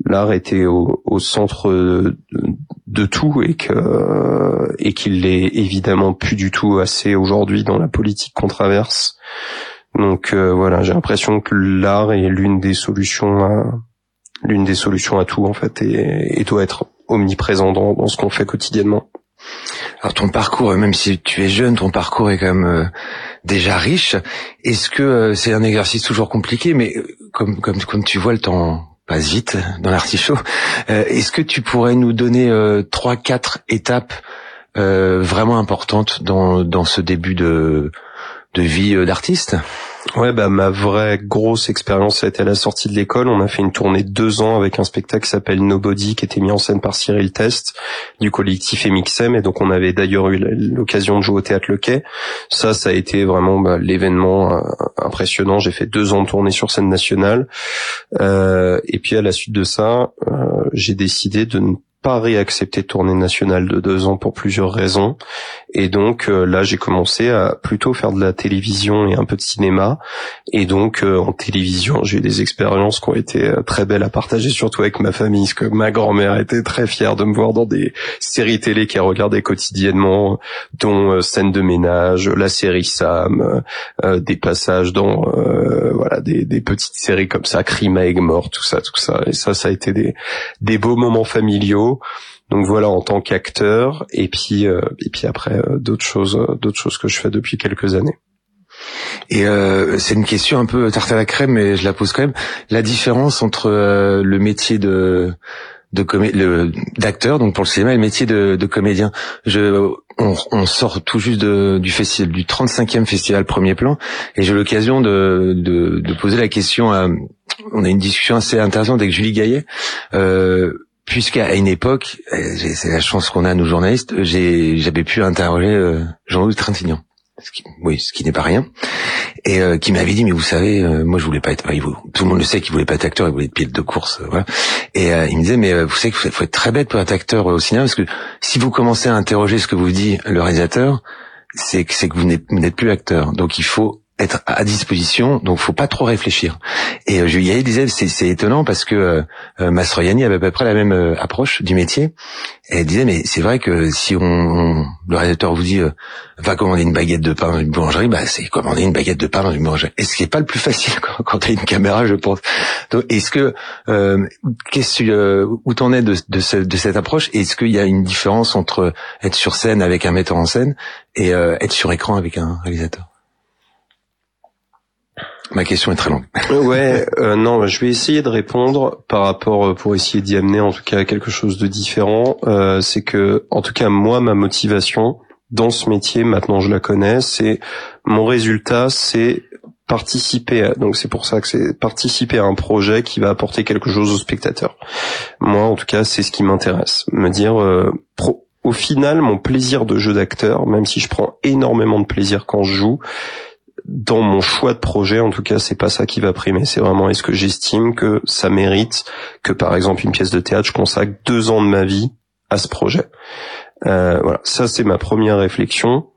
l'art était au, centre de, tout et que et qu'il l'est évidemment plus du tout assez aujourd'hui dans la politique qu'on traverse. Donc euh, voilà, j'ai l'impression que l'art est l'une des solutions à l'une des solutions à tout en fait et, doit être omniprésent dans ce qu'on fait quotidiennement. Alors ton parcours, même si tu es jeune, ton parcours est quand même euh, déjà riche. Est-ce que euh, c'est un exercice toujours compliqué, mais euh, comme comme comme tu vois, le temps passe vite dans l'artichaut. Euh, Est-ce que tu pourrais nous donner euh, trois, quatre étapes euh, vraiment importantes dans dans ce début de de vie euh, d'artiste? Ouais, bah ma vraie grosse expérience a été à la sortie de l'école. On a fait une tournée de deux ans avec un spectacle qui s'appelle Nobody, qui était mis en scène par Cyril Test du collectif MXM, et donc on avait d'ailleurs eu l'occasion de jouer au théâtre Le Quai. Ça, ça a été vraiment bah, l'événement euh, impressionnant. J'ai fait deux ans de tournée sur scène nationale, euh, et puis à la suite de ça, euh, j'ai décidé de ne pas réaccepté de tournée nationale de deux ans pour plusieurs raisons. Et donc euh, là, j'ai commencé à plutôt faire de la télévision et un peu de cinéma. Et donc euh, en télévision, j'ai eu des expériences qui ont été euh, très belles à partager, surtout avec ma famille, parce que ma grand-mère était très fière de me voir dans des séries télé qu'elle regardait quotidiennement, dont Scène de ménage, la série Sam, des passages dans voilà des, des, petites séries comme ça, Crime à Aigues-Mort, tout ça, tout ça. Et ça, ça a été des, des beaux moments familiaux. Donc voilà en tant qu'acteur et puis euh, et puis après euh, d'autres choses euh, d'autres choses que je fais depuis quelques années. Et c'est une question un peu tarte à la crème, mais je la pose quand même. La différence entre le métier de de le d'acteur, donc pour le cinéma, et le métier de, de comédien. Je, on, on, sort tout juste de, du festival, du 35e festival Premier Plan, et j'ai l'occasion de, de, de, poser la question. À, on a une discussion assez intéressante avec Julie Gaillet. Euh, puisqu'à une époque, euh, c'est la chance qu'on a nous journalistes, j'avais pu interroger euh, Jean-Louis Trintignant, ce qui, oui, ce qui n'est pas rien, et euh, qui m'avait dit mais vous savez, moi je voulais pas être, tout le monde le sait qu'il voulait pas être acteur, il voulait être pilote de course, voilà. Et il me disait mais vous savez qu'il faut être très bête pour être acteur au cinéma parce que si vous commencez à interroger ce que vous dit le réalisateur, c'est que vous n'êtes plus acteur, donc il faut être à disposition, donc faut pas trop réfléchir. Et euh, disait c'est étonnant parce que euh, euh, Mastroianni avait à peu près la même euh, approche du métier. Elle disait mais c'est vrai que si on, le réalisateur vous dit va commander une baguette de pain dans une boulangerie, bah c'est commander une baguette de pain dans une boulangerie. Et ce qui est pas le plus facile *laughs* quand, quand tu as une caméra, je pense. Est-ce que qu'est-ce où t'en es de, de, de cette approche? Est-ce qu'il y a une différence entre être sur scène avec un metteur en scène et être sur écran avec un réalisateur? Ma question est très longue. *laughs* ouais, euh, non, je vais essayer de répondre par rapport euh, pour essayer d'y amener en tout cas quelque chose de différent. Euh, c'est que, en tout cas, moi, ma motivation dans ce métier, maintenant je la connais, c'est mon résultat, c'est participer. À, donc c'est pour ça que c'est participer à un projet qui va apporter quelque chose au spectateur. Moi, en tout cas, c'est ce qui m'intéresse. Me dire, euh, pro, au final, mon plaisir de jeu d'acteur, même si je prends énormément de plaisir quand je joue, dans mon choix de projet, en tout cas, c'est pas ça qui va primer. C'est vraiment est-ce que j'estime que ça mérite que, par exemple, une pièce de théâtre, je consacre deux ans de ma vie à ce projet? Euh, voilà, ça c'est ma première réflexion.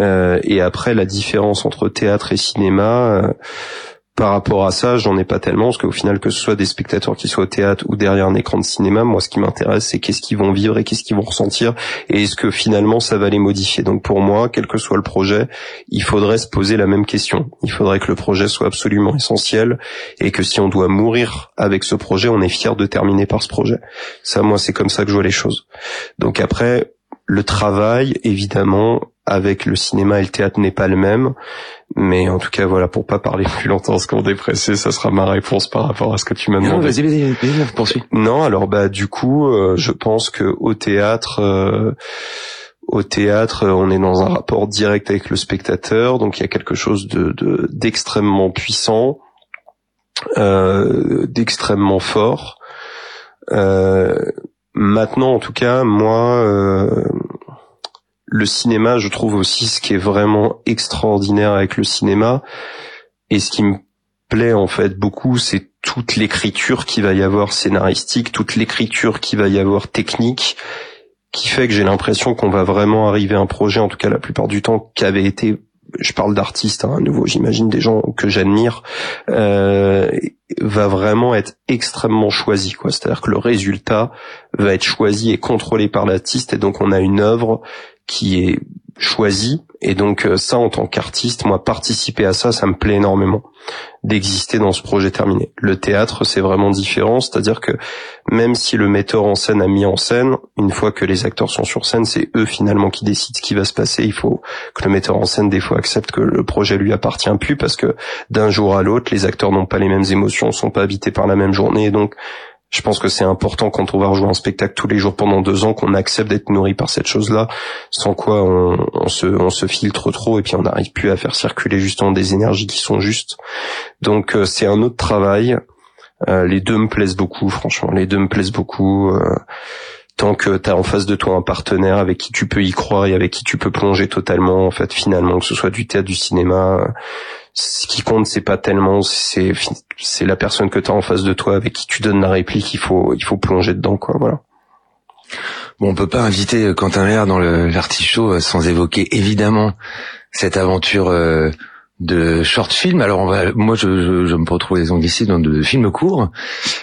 Euh, et après, la différence entre théâtre et cinéma. Par rapport à ça, j'en ai pas tellement, parce qu'au final, que ce soit des spectateurs qui soient au théâtre ou derrière un écran de cinéma, moi, ce qui m'intéresse, c'est qu'est-ce qu'ils vont vivre et qu'est-ce qu'ils vont ressentir, et est-ce que finalement, ça va les modifier. Donc pour moi, quel que soit le projet, il faudrait se poser la même question. Il faudrait que le projet soit absolument essentiel, et que si on doit mourir avec ce projet, on est fier de terminer par ce projet. Ça, moi, c'est comme ça que je vois les choses. Donc après, le travail, évidemment, avec le cinéma et le théâtre n'est pas le même. Mais en tout cas, voilà, pour pas parler *laughs* plus longtemps ce qu'on dépressé, ça sera ma réponse par rapport à ce que tu m'as demandé. Non, vas-y, vas-y, vas-y, poursuis. Non, alors bah du coup, euh, je pense que au théâtre, euh, au théâtre, on est dans un rapport direct avec le spectateur, donc il y a quelque chose de d'extrêmement puissant, euh, d'extrêmement fort. maintenant, en tout cas, moi le cinéma, je trouve aussi ce qui est vraiment extraordinaire avec le cinéma et ce qui me plaît en fait beaucoup, c'est toute l'écriture qui va y avoir scénaristique, toute l'écriture qui va y avoir technique, qui fait que j'ai l'impression qu'on va vraiment arriver à un projet, en tout cas la plupart du temps, qui avait été je parle d'artistes hein, à nouveau, j'imagine des gens que j'admire, euh, va vraiment être extrêmement choisi. quoi. C'est-à-dire que le résultat va être choisi et contrôlé par l'artiste, et donc on a une œuvre qui est choisi. Et donc euh, ça en tant qu'artiste moi participer à ça ça me plaît énormément d'exister dans ce projet terminé. Le théâtre c'est vraiment différent. C'est-à-dire que même si le metteur en scène a mis en scène une fois que les acteurs sont sur scène c'est eux finalement qui décident ce qui va se passer. Il faut que le metteur en scène des fois accepte que le projet lui appartient plus parce que d'un jour à l'autre les acteurs n'ont pas les mêmes émotions sont pas habités par la même journée. Donc Je pense que c'est important quand on va rejouer un spectacle tous les jours pendant deux ans qu'on accepte d'être nourri par cette chose-là, sans quoi on, se, filtre trop et puis on n'arrive plus à faire circuler justement des énergies qui sont justes. Donc euh, c'est un autre travail. Euh, les deux me plaisent beaucoup, franchement. Les deux me plaisent beaucoup. Euh, tant que tu as en face de toi un partenaire avec qui tu peux y croire et avec qui tu peux plonger totalement, en fait, finalement, que ce soit du théâtre, du cinéma, ce qui compte c'est pas tellement c'est c'est la personne que tu as en face de toi avec qui tu donnes la réplique il faut il faut plonger dedans quoi voilà. Bon on peut pas inviter euh, Quentin Maire dans l'artichaut euh, sans évoquer évidemment cette aventure euh, de short film. Alors on va, moi je, je, me retrouve les anglicismes de films courts.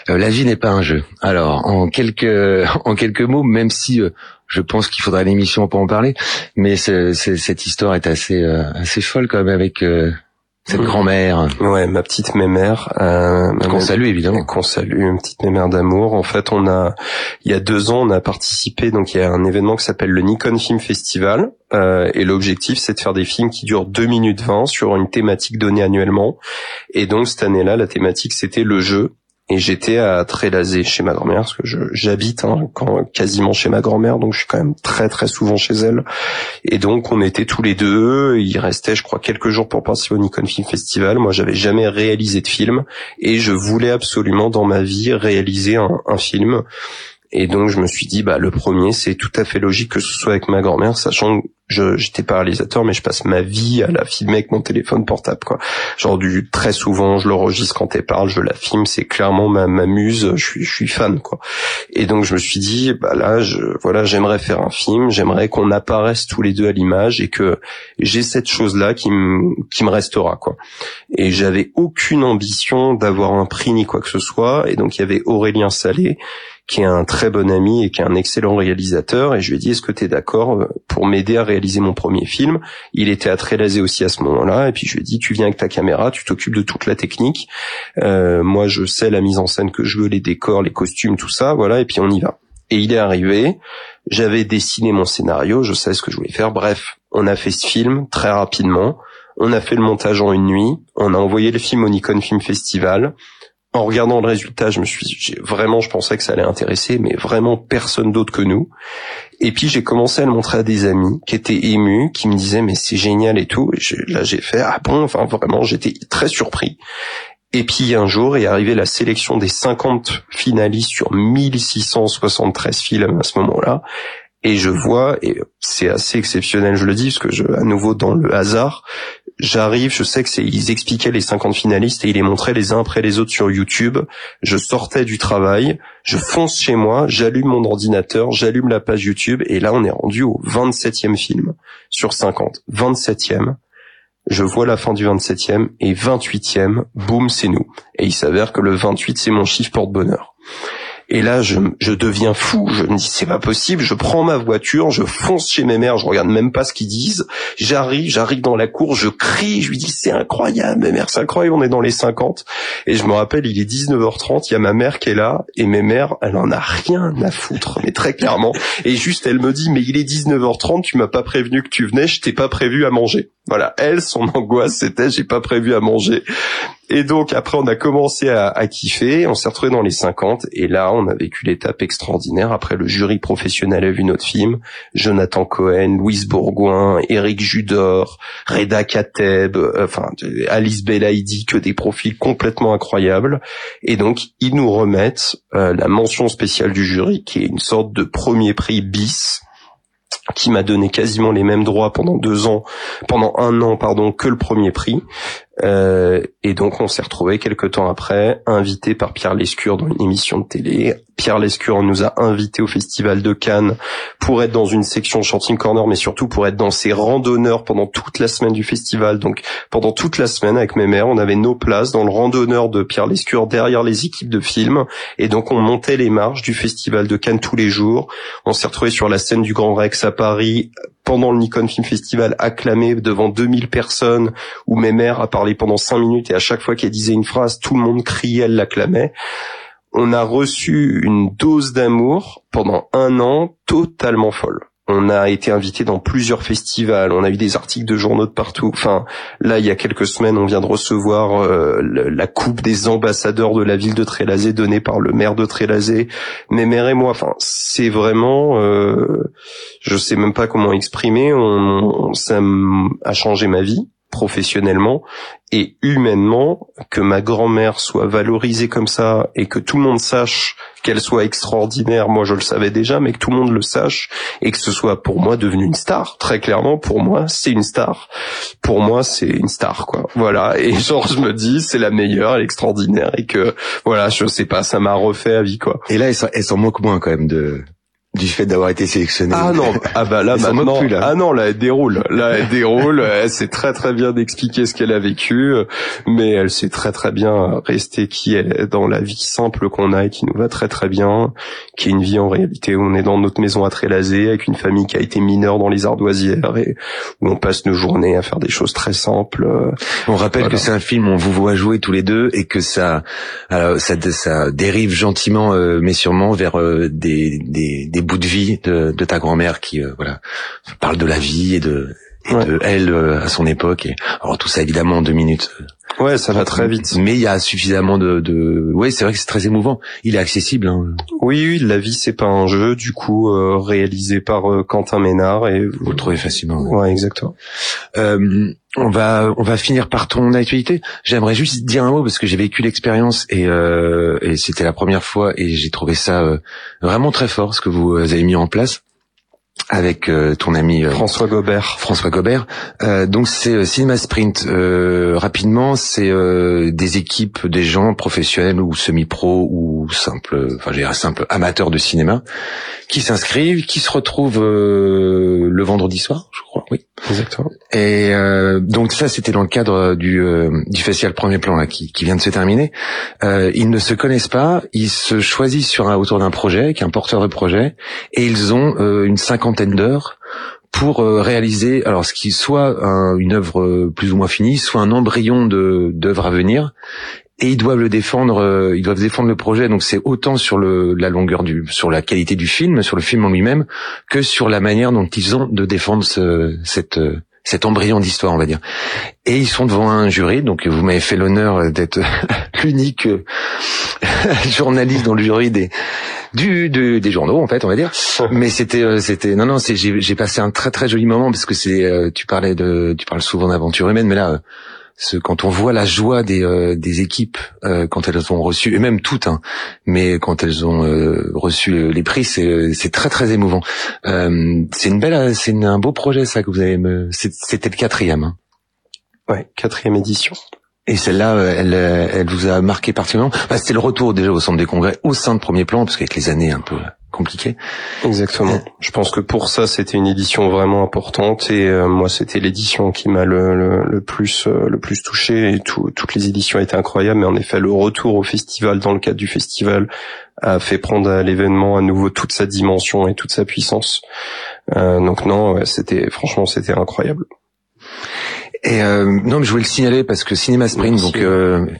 la vie n'est pas un jeu. Alors en quelques *laughs* en quelques mots, même si je pense qu'il faudra une émission pour en parler, mais cette histoire est assez assez folle quand même avec cette grand-mère. Ouais, ma petite mémère. Euh, qu'on salue évidemment. Qu'on salue, une petite mémère d'amour. En fait, on a, il y a deux ans, on a participé. Donc, il y a un événement qui s'appelle le Nikon Film Festival. Euh, et l'objectif, c'est de faire des films qui durent 2 minutes 20 sur une thématique donnée annuellement. Et donc, cette année-là, la thématique, c'était le jeu et j'étais à Trélazé chez ma grand-mère parce que j'habite hein, quasiment chez ma grand-mère donc je suis quand même très très souvent chez elle. Et donc on était tous les deux il restait je crois quelques jours pour participer au Nikon Film Festival. Moi j'avais jamais réalisé de film et je voulais absolument dans ma vie réaliser un, un film. Et donc je me suis dit, bah le premier, c'est tout à fait logique que ce soit avec ma grand-mère, sachant que je j'étais pas réalisateur, mais je passe ma vie à la filmer avec mon téléphone portable, quoi. Genre du très souvent, je l'enregistre quand elle parle, je la filme, c'est clairement ma, ma muse, je suis je suis fan, quoi. Et donc je me suis dit, bah là, je, voilà, j'aimerais faire un film, j'aimerais qu'on apparaisse tous les deux à l'image et que j'ai cette chose-là qui me qui me restera, quoi. Et j'avais aucune ambition d'avoir un prix ni quoi que ce soit, et donc il y avait Aurélien Salé qui est un très bon ami et qui est un excellent réalisateur. Et je lui ai dit, est-ce que tu es d'accord euh, pour m'aider à réaliser mon premier film? Il était à Trélazé aussi à ce moment-là. Et puis je lui ai dit, tu viens avec ta caméra, tu t'occupes de toute la technique. Euh, moi, je sais la mise en scène que je veux, les décors, les costumes, tout ça. Voilà, et puis on y va. Et il est arrivé. J'avais dessiné mon scénario, je savais ce que je voulais faire. Bref, on a fait ce film très rapidement. On a fait le montage en une nuit. On a envoyé le film au Nikon Film Festival en regardant le résultat, je me suis vraiment, je pensais que ça allait intéresser, mais vraiment personne d'autre que nous. Et puis j'ai commencé à le montrer à des amis qui étaient émus, qui me disaient mais c'est génial et tout. Et là j'ai fait ah bon, enfin vraiment j'étais très surpris. Et puis un jour est arrivée la sélection des 50 finalistes sur 1673 films à ce moment-là. Et je vois, et c'est assez exceptionnel, je le dis, parce que je, à nouveau dans le hasard, j'arrive, je sais que c'est, ils expliquaient les 50 finalistes et ils les montraient les uns après les autres sur YouTube. Je sortais du travail, je fonce chez moi, j'allume mon ordinateur, j'allume la page YouTube et là on est rendu au 27e film sur 50. 27e. Je vois la fin du 27e et 28e, boum, c'est nous. Et il s'avère que le 28 c'est mon chiffre porte-bonheur. Et là, je, je deviens fou. Je me dis, c'est pas possible. Je prends ma voiture, je fonce chez mes mères, je regarde même pas ce qu'ils disent. J'arrive, j'arrive dans la cour, je crie, je lui dis, c'est incroyable, mes mères, c'est incroyable, on est dans les 50. Et je me rappelle, il est 19h30, il y a ma mère qui est là, et mes mères, elle en a rien à foutre, mais très clairement. Et juste, elle me dit, mais il est 19h30, tu m'as pas prévenu que tu venais, je t'ai pas prévu à manger. Voilà, elle, son *laughs* angoisse, c'était, j'ai pas prévu à manger. Et donc après on a commencé à, à kiffer, on s'est retrouvé dans les 50 et là on a vécu l'étape extraordinaire. Après le jury professionnel a vu notre film, Jonathan Cohen, Louise Bourgoin, Eric Judor, Reda Kateb, euh, enfin Alice Belaïdi, que des profils complètement incroyables. Et donc ils nous remettent euh, la mention spéciale du jury qui est une sorte de premier prix bis qui m'a donné quasiment les mêmes droits pendant deux ans, pendant un an, pardon, que le premier prix. Euh, et donc on s'est retrouvé quelques temps après, invité par Pierre Lescure dans une émission de télé. Pierre Lescure nous a invités au Festival de Cannes pour être dans une section Chanting Corner, mais surtout pour être dans ses randonneurs pendant toute la semaine du festival. Donc pendant toute la semaine avec mes mères, on avait nos places dans le randonneur de Pierre Lescure derrière les équipes de films. Et donc on montait les marches du Festival de Cannes tous les jours. On s'est retrouvé sur la scène du Grand Rex à Paris pendant le Nikon Film Festival acclamé devant 2000 personnes où mes mères a parlé pendant 5 minutes et à chaque fois qu'elle disait une phrase, tout le monde criait, elle l'acclamait. On a reçu une dose d'amour pendant un an totalement folle. On a été invité dans plusieurs festivals, on a eu des articles de journaux de partout. Enfin, là, il y a quelques semaines, on vient de recevoir euh, la coupe des ambassadeurs de la ville de Trélazé donnée par le maire de Trélazé. Mais mère et moi, enfin, c'est vraiment, euh, je sais même pas comment exprimer. On, ça a changé ma vie professionnellement et humainement que ma grand-mère soit valorisée comme ça et que tout le monde sache qu'elle soit extraordinaire, moi je le savais déjà, mais que tout le monde le sache et que ce soit pour moi devenu une star. Très clairement, pour moi, c'est une star. Pour moi, c'est une star, quoi. Voilà. Et *laughs* genre, je me dis, c'est la meilleure, elle est extraordinaire et que, voilà, je sais pas, ça m'a refait à vie, quoi. Et là, elle s'en moque moins quand même de, du fait d'avoir été sélectionné. Ah non, *laughs* ah bah là maintenant, plus, là. ah non là elle déroule, là elle déroule, *laughs* elle sait très très bien d'expliquer ce qu'elle a vécu, mais elle sait très très bien rester qui elle est dans la vie simple qu'on a et qui nous va très très bien, qui est une vie en réalité où on est dans notre maison à Trélazé avec une famille qui a été mineure dans les ardoisières et où on passe nos journées à faire des choses très simples. On rappelle que c'est un film où on vous voit jouer tous les deux et que ça alors, ça, ça dérive gentiment euh, mais sûrement vers euh, des, des, des bout de vie de, de ta grand-mère qui euh, voilà parle de la vie et de, et de elle euh, à son époque. Et, alors tout ça évidemment en deux minutes. Euh, ouais, ça va très vite. Mais il y a suffisamment de, de... ouais, c'est vrai que c'est très émouvant. Il est accessible. Hein. Oui, oui, la vie c'est pas un jeu, du coup réalisé par Quentin Ménard et vous, le trouvez facilement. Ouais, exactement. Euh, on va on va finir par ton actualité. J'aimerais juste dire un mot parce que j'ai vécu l'expérience et, euh, et c'était la première fois et j'ai trouvé ça euh, vraiment très fort ce que vous avez mis en place avec euh, ton ami François Gobert. François Gobert. donc c'est Cinema Sprint. rapidement, c'est des équipes, des gens professionnels ou semi-pro ou simple, enfin j'ai simple amateur de cinéma qui s'inscrivent, qui se retrouvent le vendredi soir, je crois. Oui. Exactement. Et euh, donc ça, c'était dans le cadre du, euh, du festival Premier Plan là, qui, qui vient de se terminer. Euh, ils ne se connaissent pas, ils se choisissent sur un, autour d'un projet, qui est un porteur de projet, et ils ont euh, une cinquantaine d'heures pour euh, réaliser alors ce qui soit une œuvre plus ou moins finie, soit un embryon de d'œuvre à venir, et ils doivent le défendre, euh, ils doivent défendre le projet. Donc c'est autant sur le, la longueur du, sur la qualité du film, sur le film en lui-même, que sur la manière dont ils ont de défendre ce, cette euh, cet embryon d'histoire, on va dire. Et ils sont devant un jury, donc vous m'avez fait l'honneur d'être *laughs* l'unique euh, *laughs* journaliste dans le jury des du, des journaux en fait, on va dire. *laughs* Mais c'était c'était non non, c'est j'ai passé un très très joli moment parce que c'est tu parlais de tu parles souvent d'aventure humaine, mais là ce, quand on voit la joie des, euh, des équipes euh, quand elles ont reçu, et même toutes, hein, mais quand elles ont euh, reçu les prix, c'est très très émouvant. c'est une belle, c'est un beau projet ça que vous avez. Me... C'était le quatrième. Hein. Ouais, quatrième édition. Et celle-là, elle, elle vous a marqué particulièrement? Bah, C'était le retour déjà au centre des congrès, au sein de Premier Plan, parce qu'avec les années un peu compliqué. Exactement. Je pense que pour ça, c'était une édition vraiment importante et euh, moi, c'était l'édition qui m'a le, le, plus euh, le plus touché et toutes les éditions étaient incroyables. Mais en effet, le retour au festival dans le cadre du festival a fait prendre à l'événement à nouveau toute sa dimension et toute sa puissance. Euh, donc non, c'était franchement, c'était incroyable. Et non, mais je voulais le signaler parce que Cinéma Spring, donc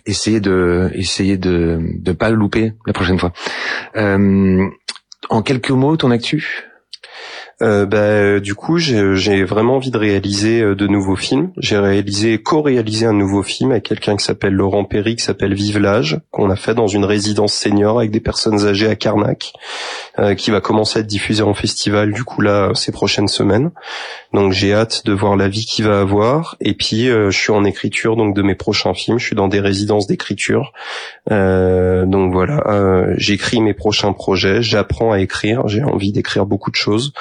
essayez de essayez de de pas le louper la prochaine fois. En quelques mots, ton actu? Euh, bah, du coup, j'ai vraiment envie de réaliser euh, de nouveaux films. J'ai réalisé, co-réalisé un nouveau film avec quelqu'un qui s'appelle Laurent Perry, qui s'appelle Vive l'âge, qu'on a fait dans une résidence senior avec des personnes âgées à Carnac, euh, qui va commencer à être diffusé en festival, du coup là, ces prochaines semaines. Donc j'ai hâte de voir la vie qu'il va avoir. Et puis, euh, je suis en écriture donc de mes prochains films. Je suis dans des résidences d'écriture. donc voilà, j'écris mes prochains projets. J'apprends à écrire. J'ai envie d'écrire beaucoup de choses.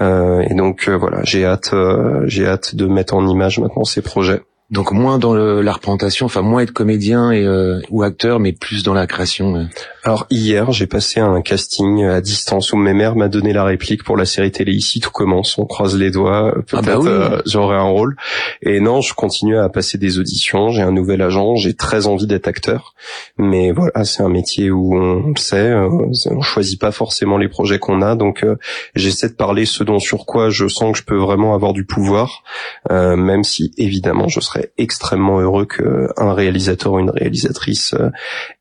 Euh, et donc euh, voilà, j'ai hâte, euh, j'ai hâte de mettre en image maintenant ces projets. Donc moins dans le, la représentation, enfin moins être comédien et, ou acteur, mais plus dans la création. Alors hier, j'ai passé un casting à distance où mes mères m'a donné la réplique pour la série télé ici tout commence. On croise les doigts, ah bah peut-être ah j'aurai un rôle. Et non, je continue à passer des auditions. J'ai un nouvel agent. J'ai très envie d'être acteur, mais voilà, c'est un métier où on sait, euh, on choisit pas forcément les projets qu'on a. Donc euh, j'essaie de parler ce dont sur quoi je sens que je peux vraiment avoir du pouvoir, euh, même si évidemment je serais serais extrêmement heureux qu'un réalisateur ou une réalisatrice euh,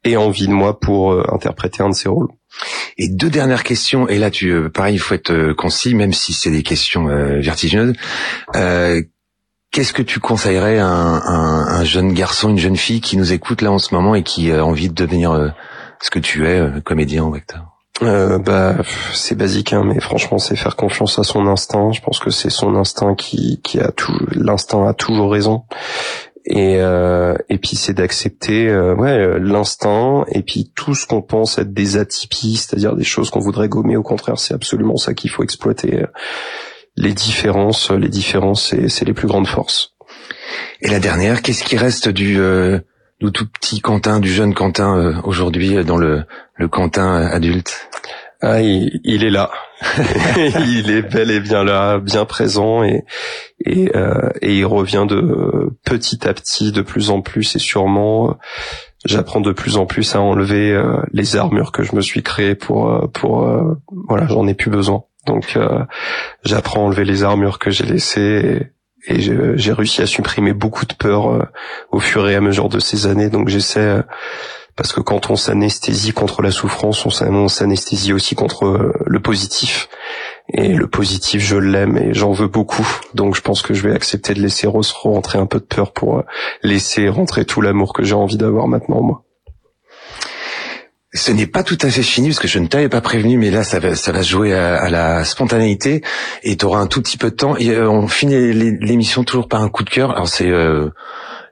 ait envie de moi pour euh, interpréter un de ses rôles. Et deux dernières questions, et là tu pareil, il faut être concis, même si c'est des questions vertigineuses. Qu'est-ce que tu conseillerais à un, un, jeune garçon, une jeune fille qui nous écoute là en ce moment et qui a envie de devenir ce que tu es, comédien ou acteur? Euh, bah, c'est basique, hein, mais franchement, c'est faire confiance à son instinct. Je pense que c'est son instinct qui, qui a tout, l'instinct a toujours raison. Et euh, et puis c'est d'accepter, euh, ouais, l'instinct. Et puis tout ce qu'on pense être des atypies, c'est-à-dire des choses qu'on voudrait gommer. Au contraire, c'est absolument ça qu'il faut exploiter. Les différences, les différences, c'est, les plus grandes forces. Et la dernière, qu'est-ce qui reste du euh, du tout petit Quentin, du jeune Quentin euh, aujourd'hui euh, dans le, le Quentin euh, adulte ah, il, est là. *laughs* il est bel et bien là, bien présent et et, et il revient de petit à petit, de plus en plus et sûrement. J'apprends de plus en plus à enlever les armures que je me suis créées pour pour voilà, j'en ai plus besoin. Donc j'apprends à enlever les armures que j'ai laissées et j'ai réussi à supprimer beaucoup de peur euh, au fur et à mesure de ces années. Donc j'essaie, euh, parce que quand on s'anesthésie contre la souffrance, on s'anesthésie aussi contre euh, le positif. Et le positif, je l'aime et j'en veux beaucoup. Donc je pense que je vais accepter de laisser rentrer un peu de peur pour laisser rentrer tout l'amour que j'ai envie d'avoir maintenant moi. Ce n'est pas tout à fait fini parce que je ne t'avais pas prévenu, mais là ça va, ça va jouer à, la spontanéité et tu auras un tout petit peu de temps. Et, euh, on finit l'émission toujours par un coup de cœur. Alors c'est euh,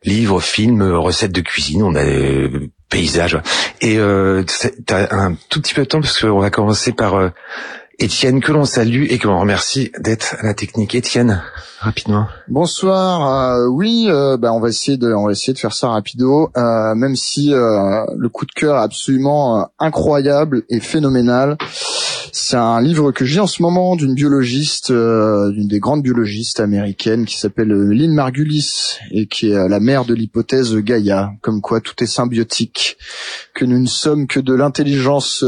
livres, films, recettes de cuisine, on a des paysages. Et euh, tu as un tout petit peu de temps parce qu'on va commencer par euh, Étienne que l'on salue et que l'on remercie d'être à la technique. Étienne, rapidement. Bonsoir. Euh, oui, euh, bah, on va essayer de, on va essayer de faire ça rapido. Euh, même si le coup de cœur est absolument incroyable et phénoménal. C'est un livre que j'ai en ce moment d'une biologiste, d'une des grandes biologistes américaines qui s'appelle Lynn Margulis et qui est la mère de l'hypothèse Gaïa, comme quoi tout est symbiotique, que nous ne sommes que de l'intelligence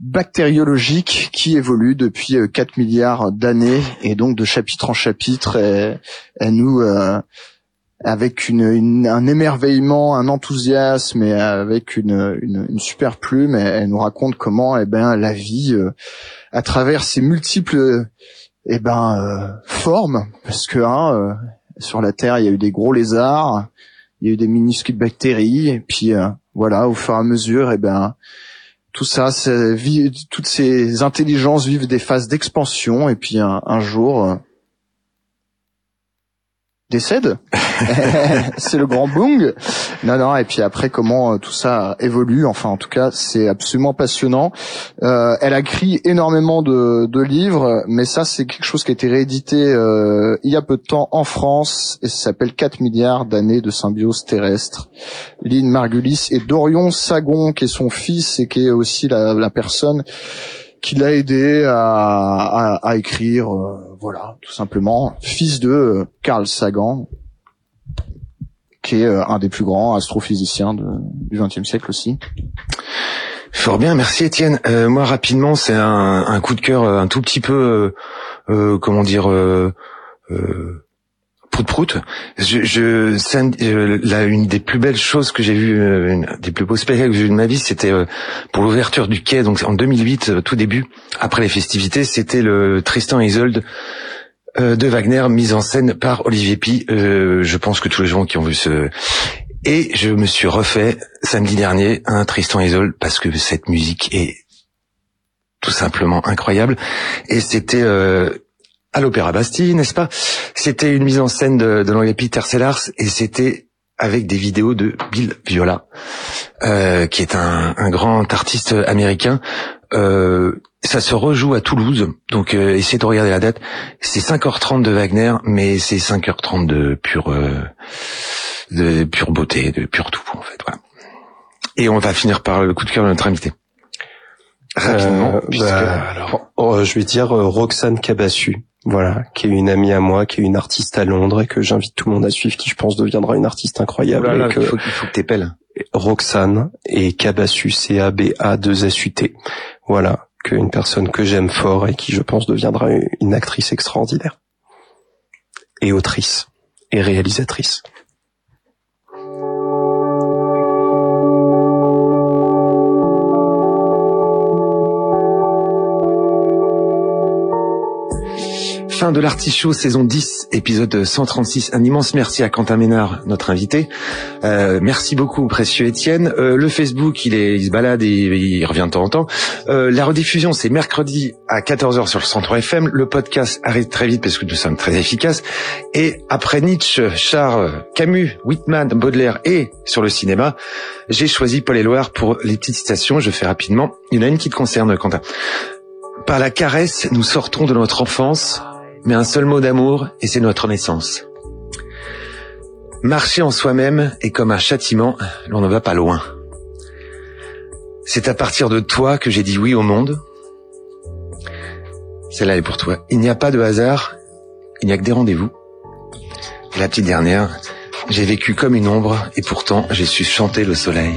bactériologique qui évolue depuis 4 euh, milliards d'années. Et donc de chapitre en chapitre elle, nous euh, avec une, un émerveillement, un enthousiasme et avec une, une, super plume, elle, nous raconte comment eh ben la vie euh, à travers ses multiples eh ben formes parce que hein, sur la terre il y a eu des gros lézards, il y a eu des minuscules bactéries et puis voilà au fur et à mesure eh ben tout ça, toutes ces intelligences vivent des phases d'expansion et puis un, jour euh, décède. *laughs* c'est le grand boom. Non, non. Et puis après, comment euh, tout ça évolue. Enfin, en tout cas, c'est absolument passionnant. Euh, elle a écrit énormément de, de, livres, mais ça, c'est quelque chose qui a été réédité euh, il y a peu de temps en France et ça s'appelle 4 milliards d'années de symbiose terrestre. Lynn Margulis et Dorion Sagon, qui est son fils et qui est aussi la, la personne qui l'a aidé à, à, écrire, euh, voilà, tout simplement, fils de euh, Carl Sagan, qui est euh, un des plus grands astrophysiciens du XXe siècle aussi. Fort bien, merci Étienne. moi rapidement, c'est un, un, coup de cœur un tout petit peu, comment dire prout prout. Je, je euh, là, une des plus belles choses que j'ai vues, euh, une des plus beaux spectacles que j'ai vu de ma vie, c'était euh, pour l'ouverture du quai, donc en 2008, tout début, après les festivités, c'était le Tristan et Isolde de Wagner, mise en scène par Olivier Pi. je pense que tous les gens qui ont vu ce et je me suis refait samedi dernier un Tristan Isolde parce que cette musique est tout simplement incroyable et c'était à l'Opéra Bastille, n'est-ce pas? C'était une mise en scène de, de Peter Sellars et c'était avec des vidéos de Bill Viola, euh, qui est un, grand artiste américain. Euh, ça se rejoue à Toulouse, donc euh, essayez de regarder la date. C'est 5h30 de Wagner, mais c'est 5h30 de pure, de pure beauté, de pure tout en fait. Et on va finir par le coup de cœur de notre invité. Rapidement, bah, alors, oh, je vais dire Roxane Cabassu voilà, qui est une amie à moi, qui est une artiste à Londres et que j'invite tout le monde à suivre, qui je pense deviendra une artiste incroyable. Oh il faut, il faut que t'épelles. Roxane et Cabassu, C-A-B-A-2-S-U-T. Voilà, qu'une personne que j'aime fort et qui je pense deviendra une actrice extraordinaire. Et autrice. et réalisatrice. Fin de l'Artichaut, saison 10, épisode 136. Un immense merci à Quentin Ménard, notre invité. Euh, merci beaucoup, précieux Étienne. Euh, le Facebook, il, est, il se balade et il revient de temps en temps. Euh, la rediffusion, c'est mercredi à 14h sur le Centre FM. Le podcast arrive très vite parce que nous sommes très efficaces. Et après Nietzsche, Charles, Camus, Whitman, Baudelaire et sur le cinéma, j'ai choisi Paul Éluard pour les petites citations. Je fais rapidement. Il y en a une qui te concerne, Quentin. Par la caresse, nous sortons de notre enfance mais un seul mot d'amour et c'est notre naissance. Marcher en soi-même est comme un châtiment, l'on ne va pas loin. C'est à partir de toi que j'ai dit oui au monde. Celle-là est pour toi. Il n'y a pas de hasard, il n'y a que des rendez-vous. La petite dernière, j'ai vécu comme une ombre et pourtant j'ai su chanter le soleil.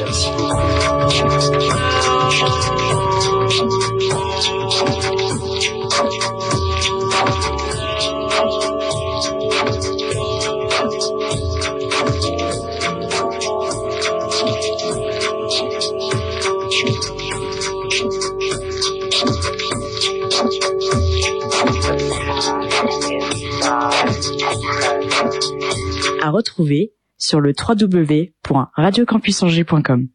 Merci. Retrouver sur le www.radiocampusangers.com.